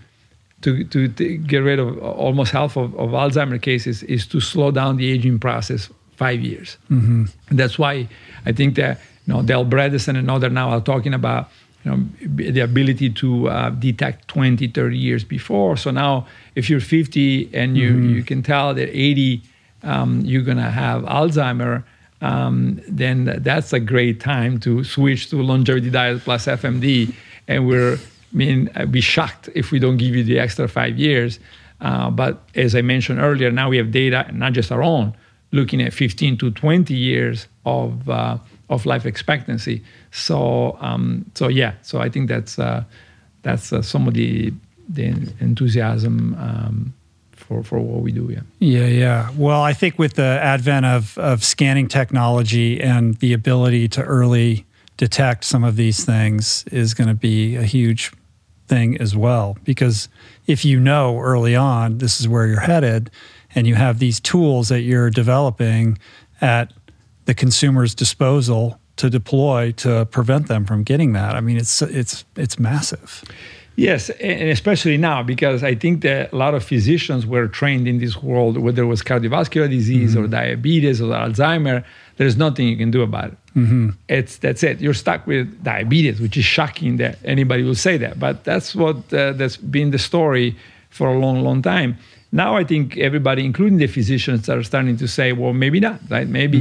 to, to, to get rid of almost half of, of Alzheimer cases is to slow down the aging process five years. Mm-hmm. That's why I think that you know Dale Bredesen and others now are talking about you know the ability to uh, detect 20, 30 years before. So now if you're 50 and you, you can tell that 80 um, you're gonna have Alzheimer, um, then that's a great time to switch to longevity diet plus FMD. And we're, I mean, I'd be shocked if we don't give you the extra five years. Uh, but as I mentioned earlier, now we have data, not just our own, looking at 15 to 20 years of uh, of life expectancy. So, um, so yeah, so I think that's uh, that's uh, some of the the enthusiasm um, for for what we do. Yeah. Yeah, yeah. Well, I think with the advent of, of scanning technology and the ability to early detect some of these things is going to be a huge thing as well. Because if you know early on this is where you're headed and you have these tools that you're developing at the consumer's disposal to deploy to prevent them from getting that, I mean, it's it's it's massive. Yes, and especially now because I think that a lot of physicians were trained in this world, whether it was cardiovascular disease or diabetes or Alzheimer. There's nothing you can do about it. It's that's it. You're stuck with diabetes, which is shocking that anybody will say that, but that's what uh, that's been the story for a long, long time. Now I think everybody, including the physicians, are starting to say, well, maybe not, right? Maybe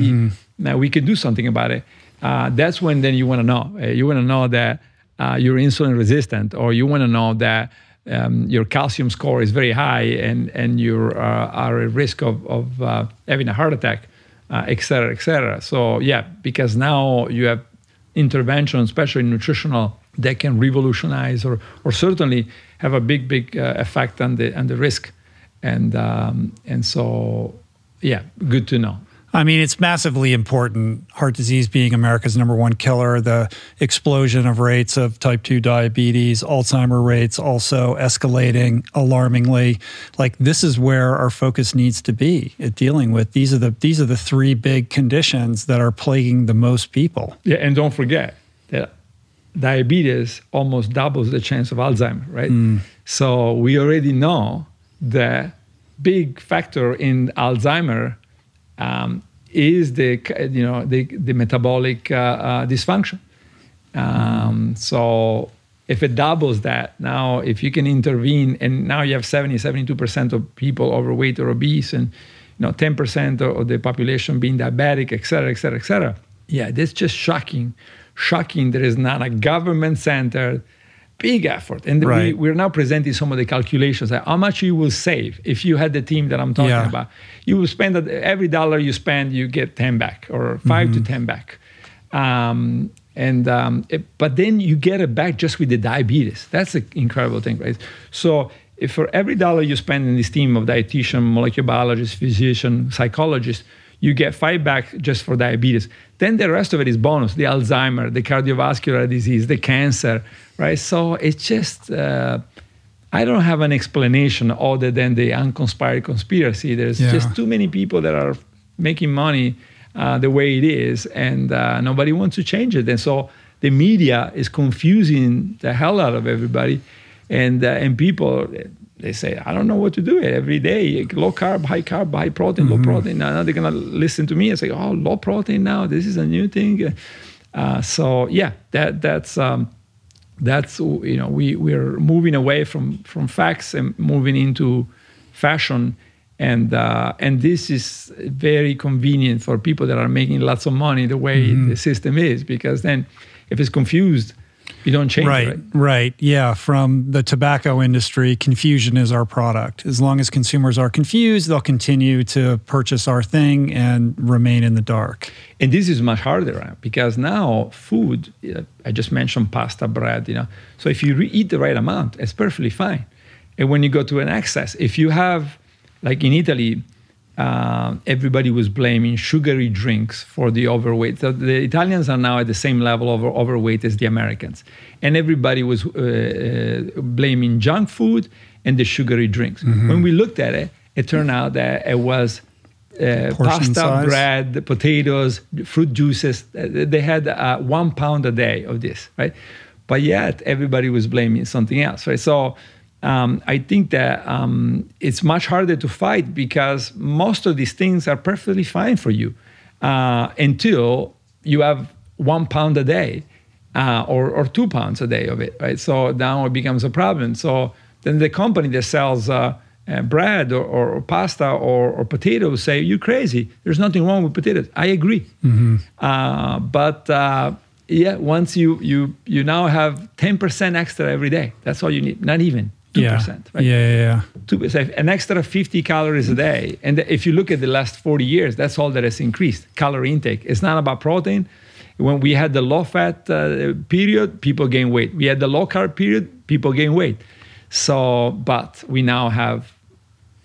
now we can do something about it. Uh, that's when then you want to know. Uh, you want to know that uh, you're insulin resistant, or you want to know that um, your calcium score is very high and and you uh, are at risk of of uh, having a heart attack, uh, et cetera, et cetera. So yeah, because now you have intervention, especially nutritional, that can revolutionize or or certainly have a big big uh, effect on the on the risk, and um, and so yeah, good to know. I mean, it's massively important. Heart disease being America's number one killer, the explosion of rates of type 2 diabetes, Alzheimer rates also escalating alarmingly. Like this is where our focus needs to be at dealing with. These are the these are the three big conditions that are plaguing the most people. Yeah, and don't forget that diabetes almost doubles the chance of Alzheimer, right? So we already know the big factor in Alzheimer um, is the you know the the metabolic uh, uh, dysfunction. Um, so if it doubles that now, if you can intervene, and now you have 70, 72 percent of people overweight or obese, and you know 10 percent of the population being diabetic, et cetera, et cetera, et cetera. Yeah, that's just shocking. Shocking. There is not a government centered big effort, and we, Right. we're now presenting some of the calculations. Like how much you will save if you had the team that I'm talking Yeah. about. You will spend every dollar you spend, you get 10 back or 5 Mm-hmm. to 10 back. Um, and um, it- but then you get it back just with the diabetes. That's an incredible thing, right? So if for every dollar you spend in this team of dietitian, molecular biologist, physician, psychologist, you get five back just for diabetes. Then the rest of it is bonus: the Alzheimer, the cardiovascular disease, the cancer, right? So it's just. Uh, I don't have an explanation other than the unconspired conspiracy. There's Yeah. just too many people that are making money uh, the way it is, and uh, nobody wants to change it. And so the media is confusing the hell out of everybody, and uh, and people they say I don't know what to do every day. Low carb, high carb, high protein, low protein. Now they're gonna listen to me and say, oh, low protein now. This is a new thing. Uh, so yeah, that that's um, that's you know we we're moving away from from facts and moving into fashion and uh, and this is very convenient for people that are making lots of money the way mm-hmm. the system is because then if it's confused you don't change right, right? right. Yeah from the tobacco industry confusion is our product. As long as consumers are confused they'll continue to purchase our thing and remain in the dark. And this is much harder because now food uh, i just mentioned pasta bread you know. So if you re- eat the right amount it's perfectly fine. And when you go to an excess if you have like in Italy, uh, everybody was blaming sugary drinks for the overweight. So the Italians are now at the same level of overweight as the Americans, and everybody was uh, uh, blaming junk food and the sugary drinks. Mm-hmm. When we looked at it, it turned out that it was uh, pasta, size. bread, potatoes, fruit juices. Uh, they had uh, one pound a day of this, right? But yet everybody was blaming something else, right? So um, I think that um, it's much harder to fight because most of these things are perfectly fine for you uh, until you have one pound a day uh, or, or two pounds a day of it, right? So now it becomes a problem. So then the company that sells uh, uh bread or, or, pasta or, or, potatoes say, You're crazy. There's nothing wrong with potatoes. I agree. Mm-hmm. Uh, but uh, yeah, once you, you, you now have 10% extra every day, that's all you need, not even two yeah. percent. Right? Yeah, yeah, yeah. Two, an extra fifty calories a day, and if you look at the last forty years, that's all that has increased calorie intake. It's not about protein. When we had the low fat uh, period, people gain weight. We had the low carb period, people gain weight. So, but we now have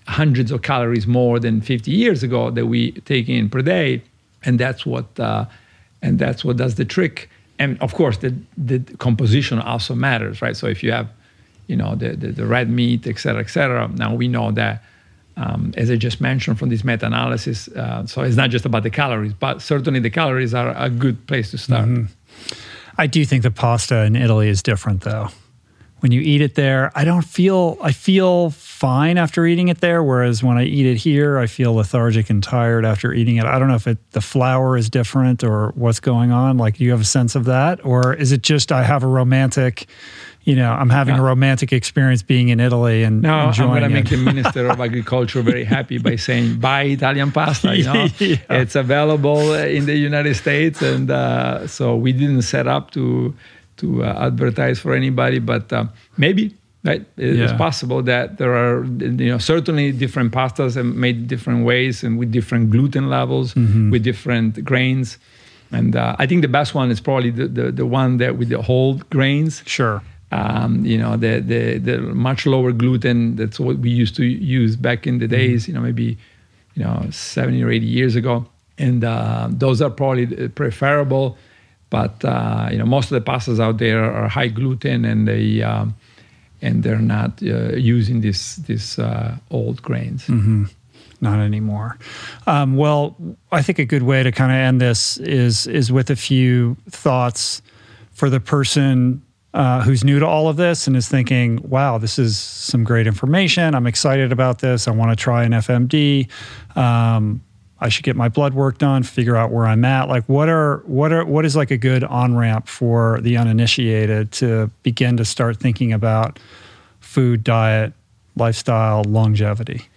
hundreds of calories more than 50 years ago that we take in per day, and that's what uh, and that's what does the trick. And of course, the the composition also matters, right? So if you have you know, the, the, the red meat, et cetera, et cetera. Now we know that, um, as I just mentioned from this meta-analysis, uh, so it's not just about the calories, but certainly the calories are a good place to start. Mm-hmm. I do think the pasta in Italy is different, though. When you eat it there, I don't feel I feel fine after eating it there. Whereas when I eat it here, I feel lethargic and tired after eating it. I don't know if it, the flour is different or what's going on. Like, do you have a sense of that, or is it just I have a romantic you know, I'm having a romantic experience being in Italy and no, I'm going to make the Minister of Agriculture very happy by saying buy Italian pasta. You know, yeah. it's available in the United States, and uh, so we didn't set up to to uh, advertise for anybody, but uh, maybe right it's yeah. possible that there are you know certainly different pastas and made different ways and with different gluten levels mm-hmm. with different grains and uh, i think the best one is probably the, the, the one that with the whole grains sure um, you know the, the the much lower gluten that's what we used to use back in the mm-hmm. days you know maybe you know 70 or 80 years ago and uh, those are probably preferable but uh, you know most of the pastas out there are high gluten and they um, and they're not uh, using this this uh, old grains mm-hmm. not anymore um, well i think a good way to kind of end this is is with a few thoughts for the person uh, who's new to all of this and is thinking, wow, this is some great information. I'm excited about this. I want to try an FMD. Um, I should get my blood work done, figure out where I'm at. Like, what are what are what is like a good on ramp for the uninitiated to begin to start thinking about food, diet, lifestyle, longevity?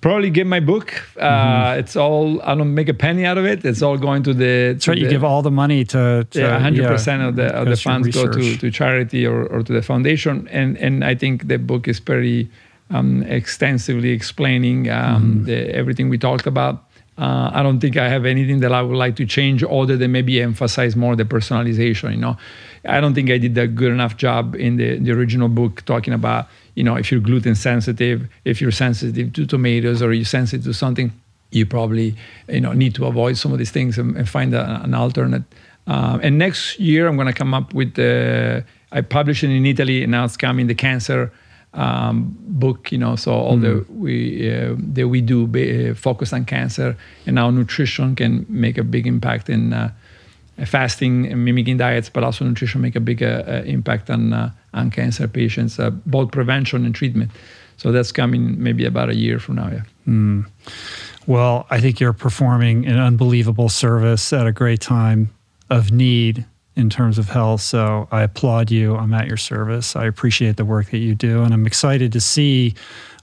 Probably get my book. Uh, mm-hmm. It's all I don't make a penny out of it. It's all going to the. That's right. The, you give all the money to. to yeah, hundred yeah, percent of the of the funds go to, to charity or, or to the foundation, and and I think the book is pretty um, extensively explaining um, mm-hmm. the, everything we talked about. Uh, I don't think I have anything that I would like to change other than maybe emphasize more the personalization. You know, I don't think I did a good enough job in the, the original book talking about you know, if you're gluten sensitive, if you're sensitive to tomatoes or you're sensitive to something, you probably, you know, need to avoid some of these things and, and find a, an alternate. Um, and next year, I'm going to come up with the, I published it in Italy and now it's coming the cancer um, book, you know, so all mm. the we uh, that we do be, uh, focus on cancer and how nutrition can make a big impact in uh, fasting mimicking diets, but also nutrition make a big uh, impact on uh, on cancer patients, uh, both prevention and treatment. So that's coming maybe about a year from now. Yeah. Mm. Well, I think you're performing an unbelievable service at a great time of need in terms of health. So I applaud you. I'm at your service. I appreciate the work that you do, and I'm excited to see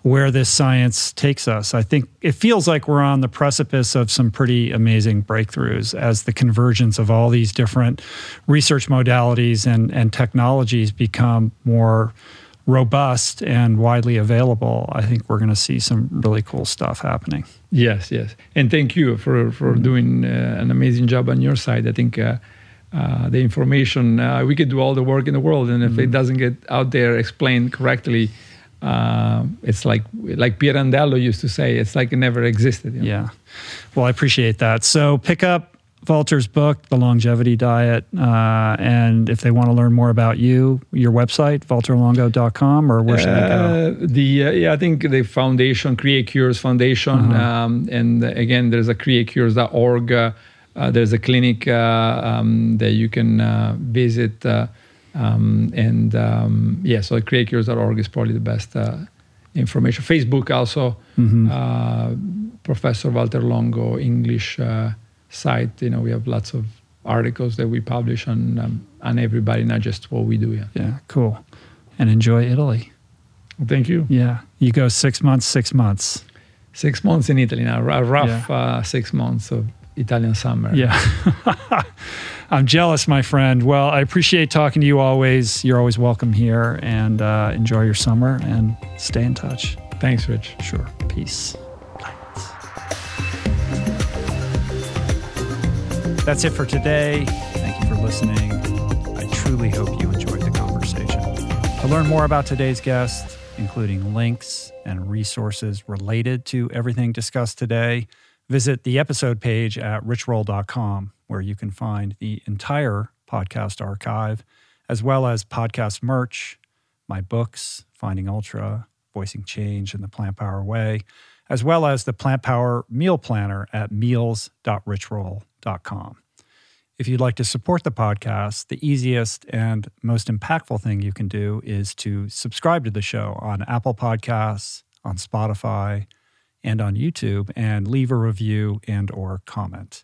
where this science takes us. I think it feels like we're on the precipice of some pretty amazing breakthroughs as the convergence of all these different research modalities and, and technologies become more robust and widely available. I think we're going to see some really cool stuff happening. Yes, yes. And thank you for, for doing uh, an amazing job on your side. I think. Uh, uh, the information uh, we could do all the work in the world and if mm-hmm. it doesn't get out there explained correctly uh, it's like like Pirandello used to say, it's like it never existed. You know? Yeah. Well, I appreciate that. So pick up Valter's book, The Longevity Diet, uh, and if they want to learn more about you, your website, valterlongo.com, or where should they go? Uh, the uh, yeah, I think the foundation, Create Cures Foundation, uh-huh. um, and again, there's a createcures.org. Uh, uh, there's a clinic um, that you can visit um, and um, yeah, so createcures.org is probably the best uh, information. Facebook also, mm-hmm. uh, Professor Valter Longo English uh, site. You know, we have lots of articles that we publish on um, on everybody, not just what we do. Yeah. Yeah. Cool. And enjoy Italy. Well, thank you. Yeah. You go six months. Six months. Six months in Italy now. A rough yeah. Uh, six months of Italian summer. Yeah. I'm jealous, my friend. Well, I appreciate talking to you always. You're always welcome here and uh, enjoy your summer and stay in touch. Thanks, Rich. Sure. Peace. That's it for today. Thank you for listening. I truly hope you enjoyed the conversation. To learn more about today's guest, including links and resources related to everything discussed today, visit the episode page at richroll.com where you can find the entire podcast archive, as well as podcast merch, my books, Finding Ultra, Voicing Change and the Plant Power Way, as well as the Plant Power Meal Planner at meals.richroll.com. If you'd like to support the podcast, the easiest and most impactful thing you can do is to subscribe to the show on Apple Podcasts, on Spotify, and on YouTube and leave a review and or comment.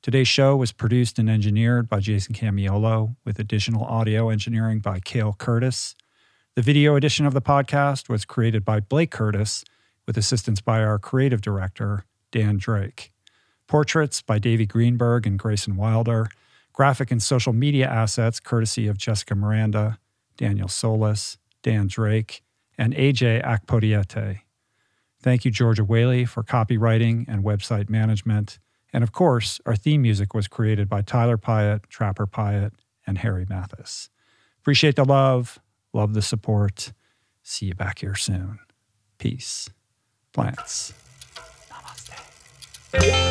Today's show was produced and engineered by Jason Camiolo, with additional audio engineering by Cale Curtis. The video edition of the podcast was created by Blake Curtis, with assistance by our creative director, Dan Drake. Portraits by Davey Greenberg and Grayson Wilder. Graphic and social media assets courtesy of Jessica Miranda, Daniel Solis, Dan Drake, and AJ Akpodiete. Thank you, Georgia Whaley, for copywriting and website management. And of course, our theme music was created by Tyler Pyatt, Trapper Pyatt, and Harry Mathis. Appreciate the love, love the support. See you back here soon. Peace. Plants. Namaste.